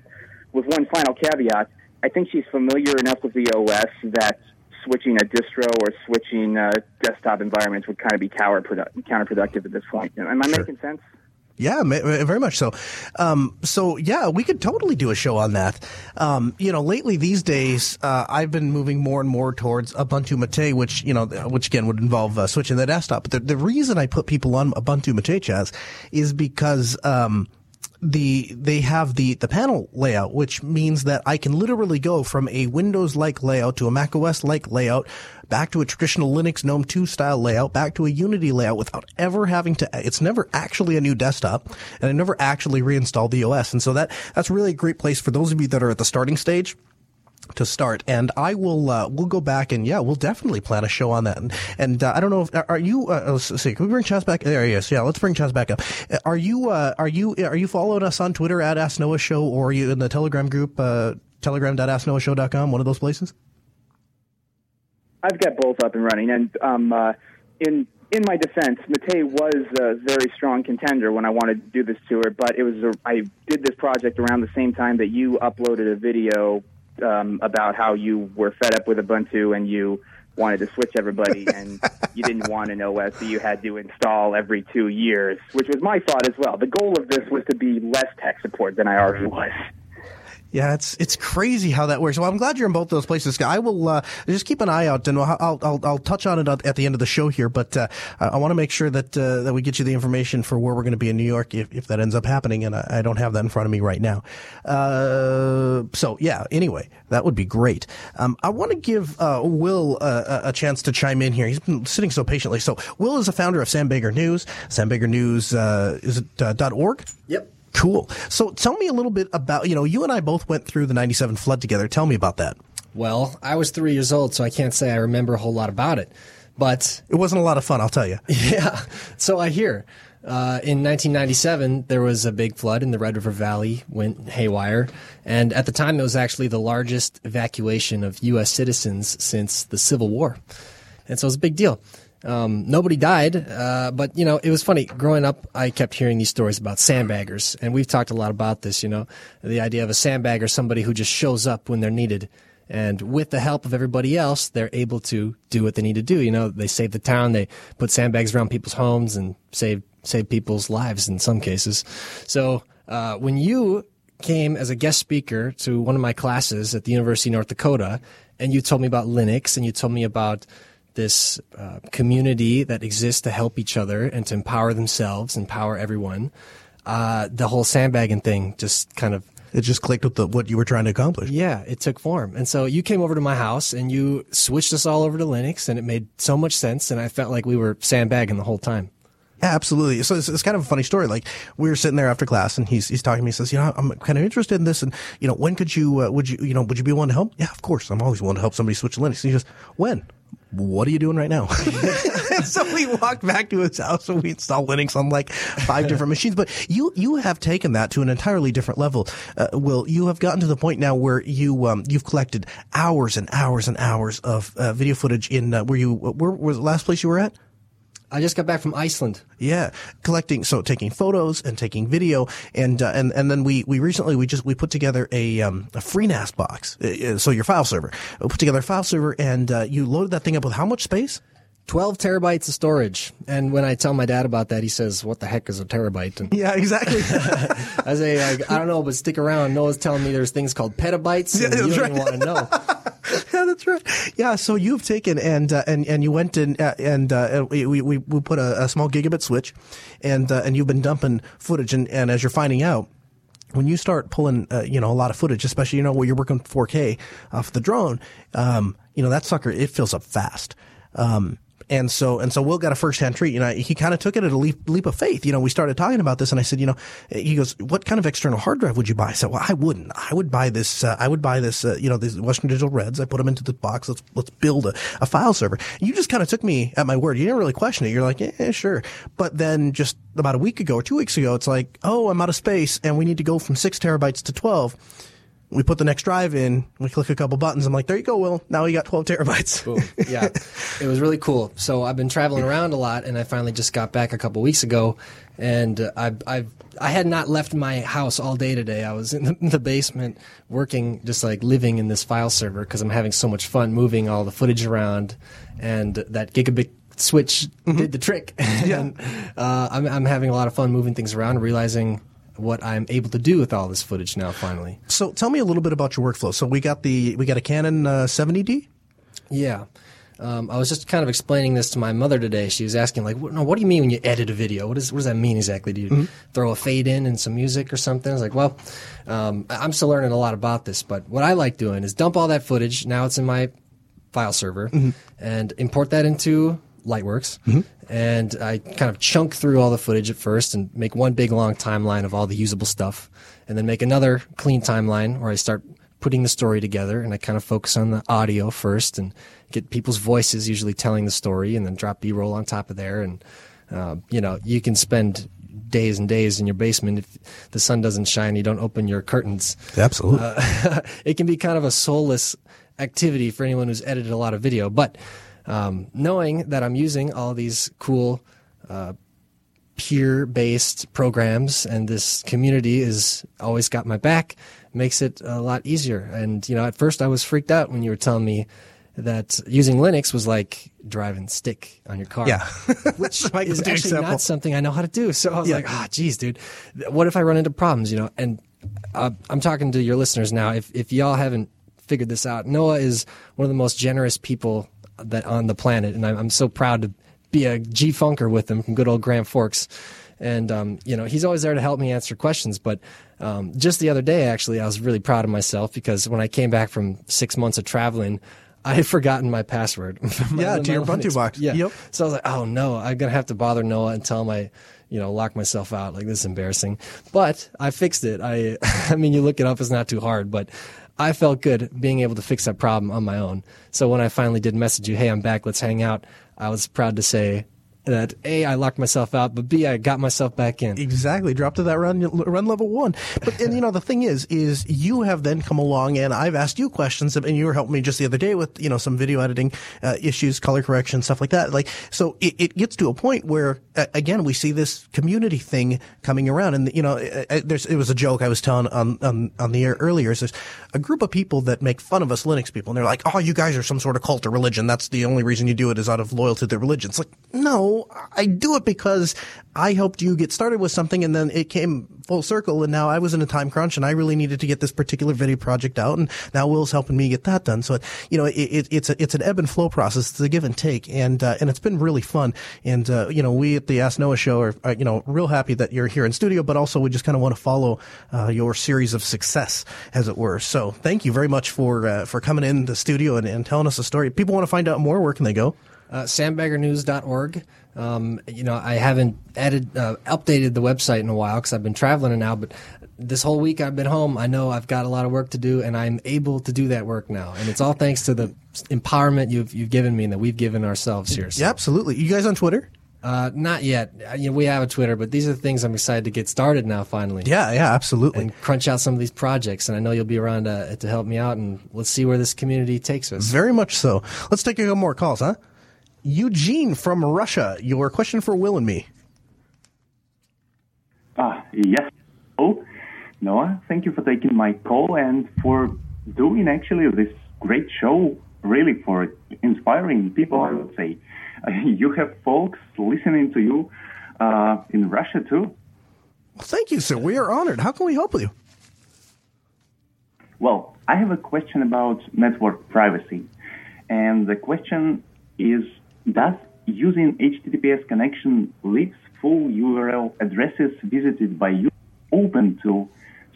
with one final caveat, I think she's familiar enough with the OS that switching a distro or switching uh, desktop environments would kind of be counterproductive at this point. Am I making sense? Yeah, very much so. Um, so yeah, we could totally do a show on that. Um, you know, lately these days, uh, I've been moving more and more towards Ubuntu Mate, which you know, which again would involve uh, switching the desktop. But the, the reason I put people on Ubuntu Mate, Chaz, is because um, the they have the the panel layout, which means that I can literally go from a Windows like layout to a Mac OS like layout, back to a traditional Linux GNOME 2 style layout, back to a Unity layout without ever having to. It's never actually a new desktop, and I never actually reinstalled the OS, and so that that's really a great place for those of you that are at the starting stage to start, and I will uh, we'll go back and yeah, we'll definitely plan a show on that. And, and uh, I don't know if are you uh, let's see, can we bring Chaz back? There he is. Yeah, let's bring Chaz back up. Are you uh, are you are you following us on Twitter at Ask Noah Show or are you in the Telegram group uh, telegram.asknoahshow.com, one of those places? I've got both up and running, and um, uh, in in my defense, Mate was a very strong contender when I wanted to do this to her, but it was a, I did this project around the same time that you uploaded a video um, about how you were fed up with Ubuntu and you wanted to switch everybody *laughs* and you didn't want an OS that you had to install every two years, which was my thought as well. The goal of this was to be less tech support than I already was. Yeah, it's it's crazy how that works. Well, I'm glad you're in both those places. I will uh, just keep an eye out, and I'll, I'll I'll touch on it at the end of the show here. But uh, I want to make sure that uh, that we get you the information for where we're going to be in New York if, if that ends up happening, and I, I don't have that in front of me right now. Uh, so yeah. Anyway, that would be great. Um, I want to give uh, Will a, a chance to chime in here. He's been sitting so patiently. So Will is the founder of Sandbagger News. Sandbagger News uh, is it dot .org? Yep. Cool. So tell me a little bit about, you know, you and I both went through the 97 flood together. Tell me about that. Well, I was three years old, so I can't say I remember a whole lot about it. But it wasn't a lot of fun, I'll tell you. *laughs* Yeah. So I hear. Uh, in 1997, there was a big flood in the Red River Valley, went haywire. And at the time, it was actually the largest evacuation of U.S. citizens since the Civil War. And so it was a big deal. Um, nobody died, uh, but you know it was funny. Growing up, I kept hearing these stories about sandbaggers, and we've talked a lot about this. You know, the idea of a sandbagger, somebody who just shows up when they're needed, and with the help of everybody else, they're able to do what they need to do. You know, they save the town, they put sandbags around people's homes, and save save people's lives in some cases. So uh, when you came as a guest speaker to one of my classes at the University of North Dakota, and you told me about Linux, and you told me about this uh, community that exists to help each other and to empower themselves, empower everyone. Uh, the whole sandbagging thing just kind of it just clicked with the, what you were trying to accomplish. Yeah, it took form. And so you came over to my house and you switched us all over to Linux, and it made so much sense. And I felt like we were sandbagging the whole time. Yeah, absolutely. So it's, it's, kind of a funny story. Like we were sitting there after class, and he's he's talking to me. He says, "You know, I'm kind of interested in this, and you know, when could you uh, would you you know would you be willing to help? Yeah, of course. I'm always willing to help somebody switch to Linux." And he goes, "When?" What are you doing right now? *laughs* *laughs* so we walked back to his house and we installed Linux on like five different machines. But you you have taken that to an entirely different level. Uh, Will you have gotten to the point now where you um, you've collected hours and hours and hours of uh, video footage in uh, where you where was the last place you were at? I just got back from Iceland. Yeah, collecting, so taking photos and taking video, and uh, and and then we we recently we just we put together a um, a FreeNAS box. Uh, uh, so your file server, we put together a file server, and uh, you loaded that thing up with how much space? 12 terabytes of storage. And when I tell my dad about that, he says, What the heck is a terabyte? And yeah, exactly. *laughs* I say, I, I, don't know, but stick around. Noah's telling me there's things called petabytes, and yeah, you don't right. even want to know. *laughs* yeah, that's right. Yeah, so you've taken and uh, and and you went and uh, and uh, we, we we put a, a, small gigabit switch, and uh, and you've been dumping footage, and, and as you're finding out, when you start pulling, uh, you know, a lot of footage, especially, you know, where you're working 4K off the drone, um, you know, that sucker, it fills up fast. Um, and so, and so Will got a first hand treat. You know, he kind of took it at a leap, leap of faith. You know, we started talking about this and I said, you know, he goes, what kind of external hard drive would you buy? I said, well, I wouldn't. I would buy this, uh, I would buy this, uh, you know, these Western Digital Reds. I put them into the box. Let's, let's build a, a file server. You just kind of took me at my word. You didn't really question it. You're like, yeah, sure. But then just about a week ago or two weeks ago, it's like, oh, I'm out of space and we need to go from six terabytes to 12 we put the next drive in, we click a couple buttons. I'm like, there you go, Will. Now we got 12 terabytes. Boom. Yeah. it was really cool. So I've been traveling around a lot and I finally just got back a couple weeks ago and uh, I, I, I had not left my house all day today. I was in the, in the basement working, just like living in this file server because I'm having so much fun moving all the footage around and that gigabit switch mm-hmm. did the trick. *laughs* Yeah. and, uh, I'm, I'm having a lot of fun moving things around realizing what I'm able to do with all this footage now. Finally. So tell me a little bit about your workflow. So we got the we got a Canon uh, 70D. Yeah. Um, I was just kind of explaining this to my mother today. She was asking, like, what, no, what do you mean when you edit a video? What, is, what does that mean exactly? Do you Mm-hmm. throw a fade in and some music or something? I was like, well, um, I'm still learning a lot about this, but what I like doing is dump all that footage. Now it's in my file server Mm-hmm. and import that into Lightworks. And I kind of chunk through all the footage at first and make one big long timeline of all the usable stuff, and then make another clean timeline where I start putting the story together. And I kind of focus on the audio first and get people's voices usually telling the story, and then drop B roll on top of there. And uh, you know, you can spend days and days in your basement if the sun doesn't shine. You don't open your curtains Absolutely. uh, *laughs* it can be kind of a soulless activity for anyone who's edited a lot of video. But um, knowing that I'm using all these cool uh, peer based programs and this community is always got my back makes it a lot easier. And, you know, at first I was freaked out when you were telling me that using Linux was like driving stick on your car. Yeah. *laughs* Which *laughs* is actually example. not something I know how to do. So I was Yeah. like, ah, geez, dude, what if I run into problems, you know? And uh, I'm talking to your listeners now. If, if y'all haven't figured this out, Noah is one of the most generous people that on the planet. And I'm, I'm so proud to be a G Funker with him from good old Grand Forks. And, um, you know, he's always there to help me answer questions. But um, just the other day, actually, I was really proud of myself because when I came back from six months of traveling, *laughs* I had forgotten my password. *laughs* My- Yeah, to your Ubuntu box. Yeah. Yep. So I was like, oh no, I'm gonna have to bother Noah and tell him I, you know, lock myself out. Like this is embarrassing. But I fixed it. I, *laughs* I mean, you look it up, it's not too hard, but I felt good being able to fix that problem on my own. So when I finally did message you, hey, I'm back, let's hang out. I was proud to say that A, I locked myself out, but B, I got myself back in. Exactly. Drop to that run run level one. But and you know the thing is is you have then come along and I've asked you questions and you were helping me just the other day with you know some video editing uh, issues, color correction, stuff like that. Like so it, it gets to a point where uh, again we see this community thing coming around and you know there's it was a joke I was telling on on, on the air earlier. There's a group of people that make fun of us Linux people and they're like, oh you guys are some sort of cult or religion. That's the only reason you do it is out of loyalty to the religion. It's like no, I do it because I helped you get started with something and then it came full circle and now I was in a time crunch and I really needed to get this particular video project out and now Will's helping me get that done. So, it, you know, it, it, it's a, it's an ebb and flow process. It's a give and take and, uh, and it's been really fun. And, uh, you know, we at the Ask Noah show are, are, you know, real happy that you're here in studio, but also we just kind of want to follow, uh, your series of success as it were. So thank you very much for, uh, for coming in the studio and, and telling us a story. If people want to find out more, where can they go? uh, sandbaggernews.org. Um, you know, I haven't added, uh, updated the website in a while because I've been traveling now, but this whole week I've been home. I know I've got a lot of work to do and I'm able to do that work now. And it's all thanks to the empowerment you've, you've given me and that we've given ourselves here. So, Yeah, absolutely. You guys on Twitter? uh, not yet. Uh, You know, we have a Twitter, but these are the things I'm excited to get started now finally. Yeah, yeah, absolutely. And crunch out some of these projects. And I know you'll be around to, to help me out and let's see where this community takes us. Very much so. Let's take a couple more calls, huh? Eugene from Russia, your question for Will and me. Ah, yes. Oh, Noah, thank you for taking my call and for doing actually this great show, really for inspiring people, I would say. *laughs* You have folks listening to you uh, in Russia too. Well, thank you, sir. We are honored. How can we help you? Well, I have a question about network privacy. And the question is Does using HTTPS connection leaves full URL addresses visited by you open to,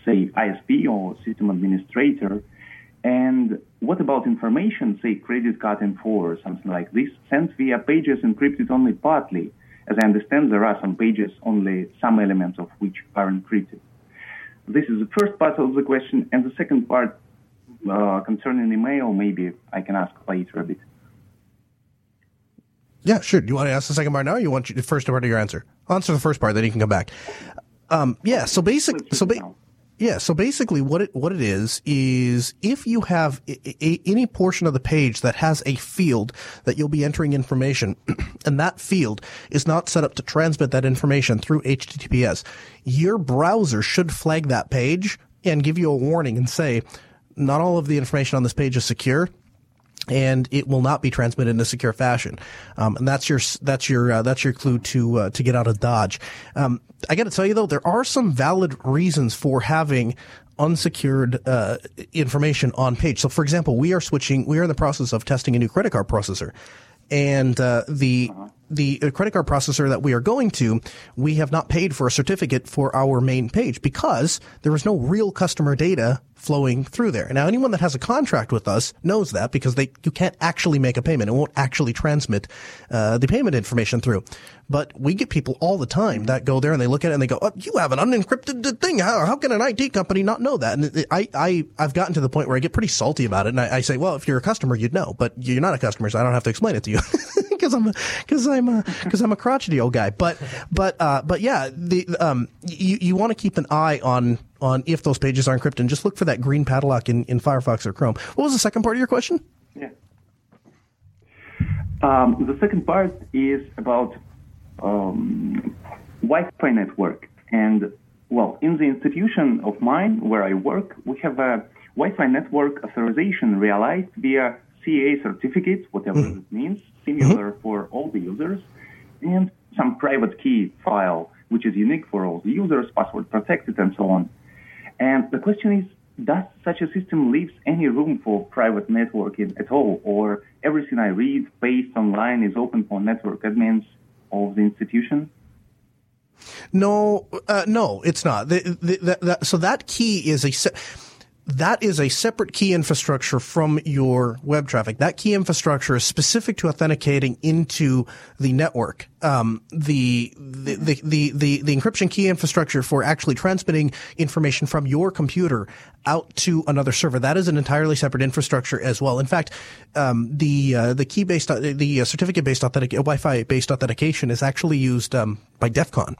say, ISP or system administrator? And what about information, say, credit card info or something like this, sent via pages encrypted only partly? As I understand, there are some pages, only some elements of which are encrypted. This is the first part of the question. And the second part uh, concerning email, maybe I can ask later a bit. Yeah, sure. Do you want to ask the second part now, or you want the first part of your answer? Answer the first part, then you can come back. Um, yeah. So basic. So ba- yeah. So basically, what it what it is is if you have a, a, any portion of the page that has a field that you'll be entering information, *clears throat* and that field is not set up to transmit that information through HTTPS, your browser should flag that page and give you a warning and say, not all of the information on this page is secure and it will not be transmitted in a secure fashion. Um, and that's your that's your uh, that's your clue to uh, to get out of Dodge. Um, I got to tell you though, there are some valid reasons for having unsecured uh, information on page. So, for example, we are switching. We are in the process of testing a new credit card processor, and uh, the the credit card processor that we are going to, we have not paid for a certificate for our main page because there is no real customer data flowing through there. Now, anyone that has a contract with us knows that because they you can't actually make a payment. It won't actually transmit uh, the payment information through. But we get people all the time that go there and they look at it and they go, oh, "You have an unencrypted thing. How, how can an IT company not know that?" And I I I've gotten to the point where I get pretty salty about it, and I, I say, "Well, if you're a customer, you'd know, but you're not a customer, so I don't have to explain it to you." *laughs* because I'm because I'm because I'm a crotchety old guy. But but uh, but yeah, the um you you want to keep an eye on on if those pages are encrypted. And just look for that green padlock in in Firefox or Chrome. What was the second part of your question? Yeah. Um, the second part is about um, Wi-Fi network, and well, in the institution of mine where I work, we have a Wi-Fi network authorization realized via CA certificate, whatever mm. it means, similar mm-hmm. for all the users, and some private key file, which is unique for all the users, password protected, and so on. And the question is, does such a system leave any room for private networking at all, or everything I read, paste online is open for network admins of the institution? No, uh, no, it's not. The, the, the, so that key is a. That is a separate key infrastructure from your web traffic. That key infrastructure is specific to authenticating into the network. Um, the, the, the, the, the, the encryption key infrastructure for actually transmitting information from your computer out to another server. That is an entirely separate infrastructure as well. In fact, um, the uh, the key based the uh, certificate based authentic Wi-Fi based authentication is actually used um, by DEF CON,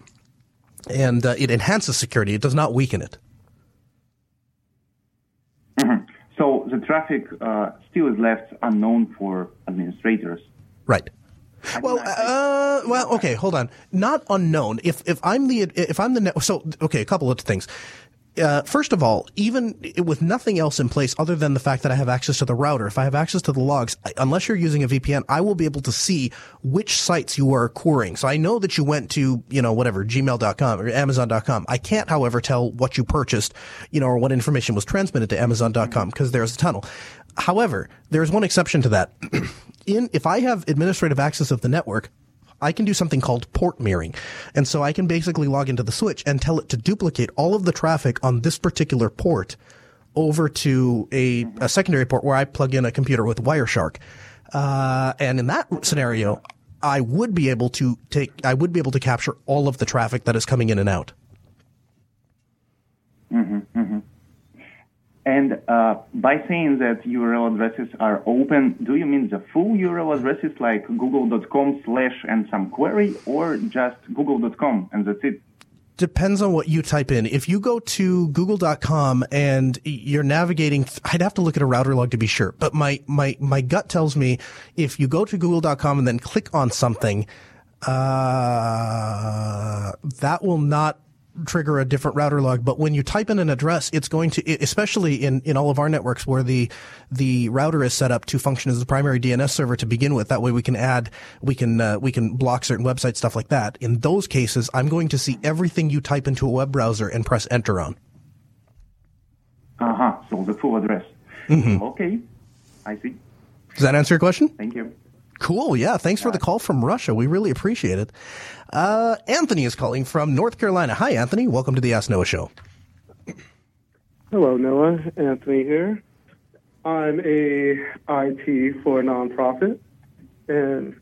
and uh, it enhances security. It does not weaken it. Mm-hmm. So the traffic uh, still is left unknown for administrators. Right. Well, uh, well, okay, hold on. Not unknown. If if I'm the if I'm the so okay, a couple of things uh, first of all, even with nothing else in place other than the fact that I have access to the router, if I have access to the logs, unless you're using a VPN, I will be able to see which sites you are querying. So I know that you went to, you know, whatever, gmail.com or amazon.com. I can't, however, tell what you purchased, you know, or what information was transmitted to amazon.com because there's a tunnel. However, there's one exception to that. *clears throat* in, if I have administrative access of the network, I can do something called port mirroring. And so I can basically log into the switch and tell it to duplicate all of the traffic on this particular port over to a, a secondary port where I plug in a computer with Wireshark. Uh, and in that scenario, I would be able to take, I would be able to capture all of the traffic that is coming in and out. Mm-hmm, mm-hmm. And uh, by saying that URL addresses are open, do you mean the full URL addresses like google.com slash and some query or just google.com and that's it? Depends on what you type in. If you go to google.com and you're navigating, I'd have to look at a router log to be sure, but my, my, my gut tells me if you go to google.com and then click on something, uh, that will not trigger a different router log, but when you type in an address, it's going to, especially in, in all of our networks where the, the router is set up to function as the primary DNS server to begin with. That way we can add, we can, uh, we can block certain websites, stuff like that. In those cases, I'm going to see everything you type into a web browser and press enter on. Uh huh. So the full address. Mm-hmm. Okay. I see. Does that answer your question? Thank you. Cool. Yeah. Thanks for the call from Russia. We really appreciate it. Uh, Anthony is calling from North Carolina. Hi, Anthony. Welcome to the Ask Noah Show. Hello, Noah. Anthony here. I'm a IT for a nonprofit, and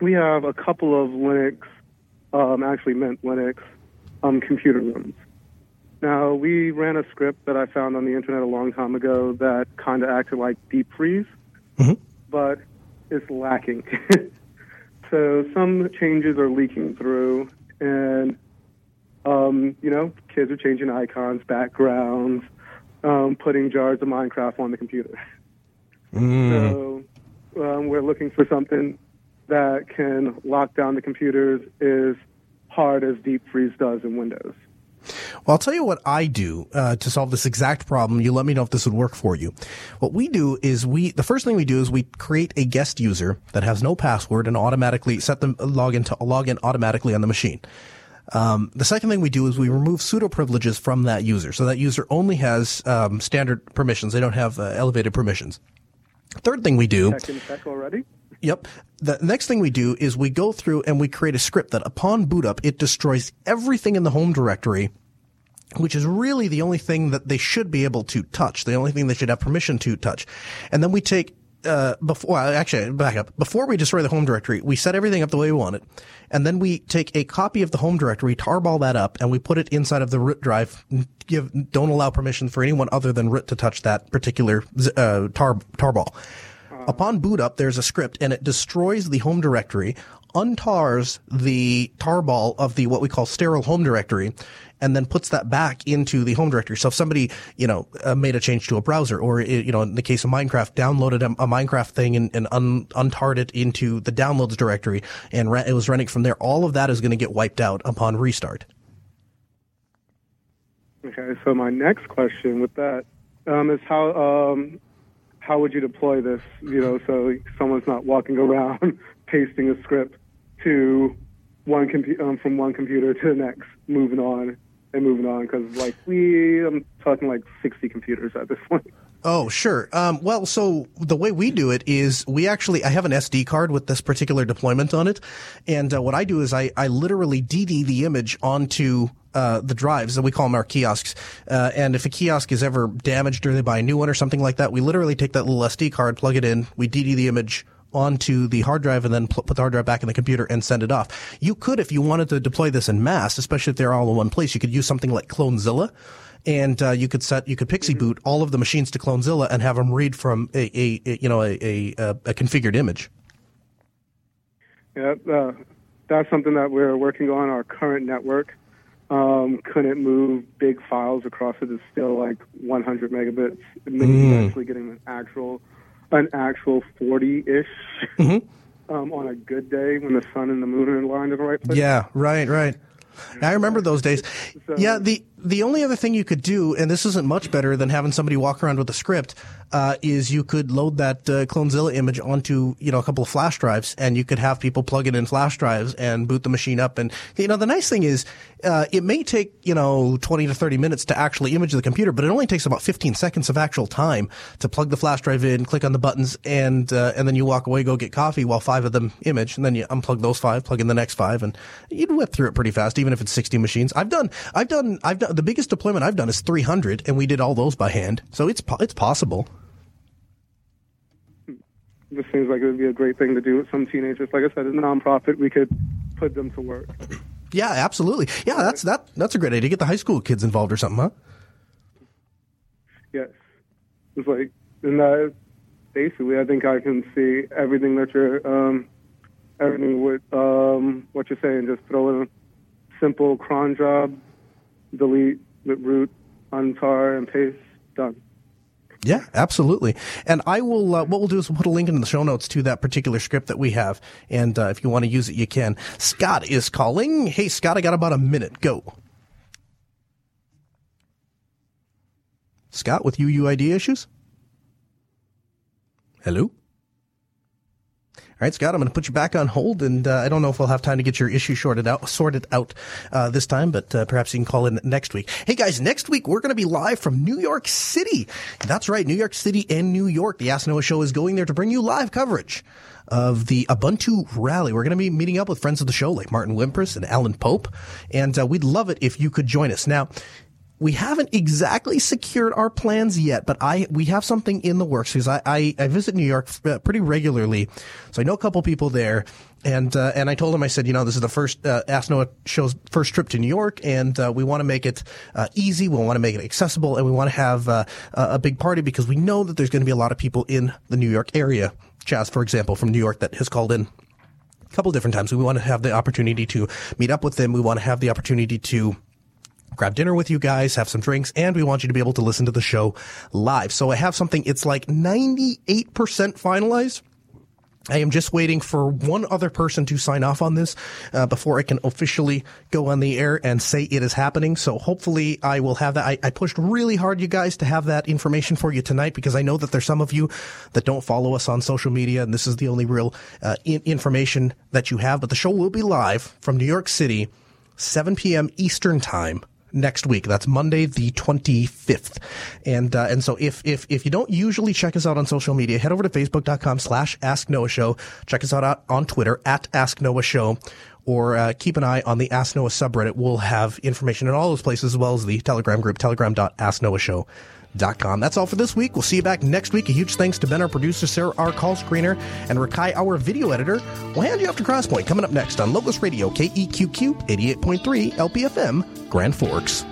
we have a couple of Linux, um, actually Mint Linux, um, computer rooms. Now, we ran a script that I found on the internet a long time ago that kind of acted like deep freeze, mm-hmm. but it's lacking. *laughs* so some changes are leaking through, and um, you know, kids are changing icons, backgrounds, um, putting jars of Minecraft on the computer. Mm. So um, we're looking for something that can lock down the computers as hard as Deep Freeze does in Windows. Well, I'll tell you what I do uh, to solve this exact problem. You let me know if this would work for you. What we do is we the first thing we do is we create a guest user that has no password and automatically set them log in to log in automatically on the machine. Um, the second thing we do is we remove sudo privileges from that user, so that user only has um, standard permissions. They don't have uh, elevated permissions. Third thing we do. Already. Yep. The next thing we do is we go through and we create a script that upon boot up, it destroys everything in the home directory, which is really the only thing that they should be able to touch, the only thing they should have permission to touch. And then we take uh, before actually back up. Before we destroy the home directory we set everything up the way we want it. And then we take a copy of the home directory tarball that up and we put it inside of the root drive give don't allow permission for anyone other than root to touch that particular uh, tar tarball upon boot up there's a script and it destroys the home directory untars the tarball of the what we call sterile home directory and then puts that back into the home directory. So if somebody, you know, uh, made a change to a browser or, you know, in the case of Minecraft, downloaded a, a Minecraft thing and, and un, untarred it into the downloads directory and it was running from there, all of that is going to get wiped out upon restart. Okay, so my next question with that um, is how um, how would you deploy this? You know, so someone's not walking around *laughs* pasting a script to one compu- um, from one computer to the next, moving on and moving on because like we I'm talking like 60 computers at this *laughs* point. Oh, sure. Um, well, so the way we do it is we actually, I have an SD card with this particular deployment on it. And uh, what I do is I, I literally DD the image onto uh, the drives that we call them our kiosks. Uh, and if a kiosk is ever damaged or they buy a new one or something like that, we literally take that little SD card, plug it in, we DD the image onto the hard drive and then put the hard drive back in the computer and send it off. You could, if you wanted to deploy this in mass, especially if they're all in one place, you could use something like Clonezilla. And uh, you could set, you could PXE boot all of the machines to Clonezilla and have them read from a, a, a you know, a, a, a, configured image. Yeah, uh, that's something that we're working on. Our current network um, couldn't move big files across it. It's still like 100 megabits. Maybe Mm. actually getting an actual an actual 40 ish Mm-hmm. *laughs* um, on a good day when the sun and the moon are aligned in the right place. Yeah, right, right. I remember those days. Yeah, the the only other thing you could do, and this isn't much better than having somebody walk around with a script, uh, is you could load that uh, Clonezilla image onto you know a couple of flash drives, and you could have people plug it in flash drives and boot the machine up. And you know the nice thing is, uh, it may take you know twenty to thirty minutes to actually image the computer, but it only takes about fifteen seconds of actual time to plug the flash drive in, click on the buttons, and uh, and then you walk away, go get coffee while five of them image, and then you unplug those five, plug in the next five, and you'd whip through it pretty fast, even if it's sixty machines. I've done, I've done, I've done the biggest deployment I've done is three hundred, and we did all those by hand, so it's it's possible. This seems like it would be a great thing to do with some teenagers. Like I said, as a nonprofit, we could put them to work. Yeah, absolutely. Yeah, that's that. That's a great idea. Get the high school kids involved or something, huh? Yes. It's like, and uh, basically, I think I can see everything that you're, um, everything with um, what you're saying. Just throw in a simple cron job, delete root, untar, and paste. Done. Yeah, absolutely. And I will. Uh, what we'll do is we'll put a link in the show notes to that particular script that we have, and uh, if you want to use it, you can. Scott is calling. Hey, Scott, I got about a minute. Go. Scott with UUID issues. Hello. All right, Scott, I'm going to put you back on hold, and uh, I don't know if we'll have time to get your issue sorted out, sorted out uh, this time, but uh, perhaps you can call in next week. Hey, guys, next week we're going to be live from New York City. That's right, New York City and New York. The Ask Noah Show is going there to bring you live coverage of the Ubuntu rally. We're going to be meeting up with friends of the show like Martin Wimpress and Alan Pope, and uh, we'd love it if you could join us. Now, we haven't exactly secured our plans yet, but I we have something in the works because I, I, I visit New York uh, pretty regularly, so I know a couple people there, and uh, and I told him I said you know this is the first uh, Ask Noah show's first trip to New York, and uh, we want to make it uh, easy, we want to make it accessible, and we want to have uh, a big party because we know that there's going to be a lot of people in the New York area. Chaz, for example, from New York, that has called in a couple different times. We want to have the opportunity to meet up with them. We want to have the opportunity to grab dinner with you guys, have some drinks, and we want you to be able to listen to the show live. So I have something, it's like 98% finalized. I am just waiting for one other person to sign off on this uh, before I can officially go on the air and say it is happening. So hopefully I will have that. I, I, pushed really hard, you guys, to have that information for you tonight because I know that there's some of you that don't follow us on social media, and this is the only real uh, in- information that you have. But the show will be live from New York City, 7 p.m. Eastern Time next week. That's Monday, the 25th. And, uh, and so if, if, if you don't usually check us out on social media, head over to facebook.com slash ask Noah show. Check us out on Twitter at ask Noah show or uh, keep an eye on the Ask Noah subreddit. We'll have information in all those places as well as the Telegram group, telegram.asknoahshow.com. That's all for this week. We'll see you back next week. A huge thanks to Ben, our producer, Sarah, our call screener, and Rakai, our video editor. We'll hand you off to Crosspoint coming up next on Locust Radio, KEQQ 88.3 LPFM, Grand Forks.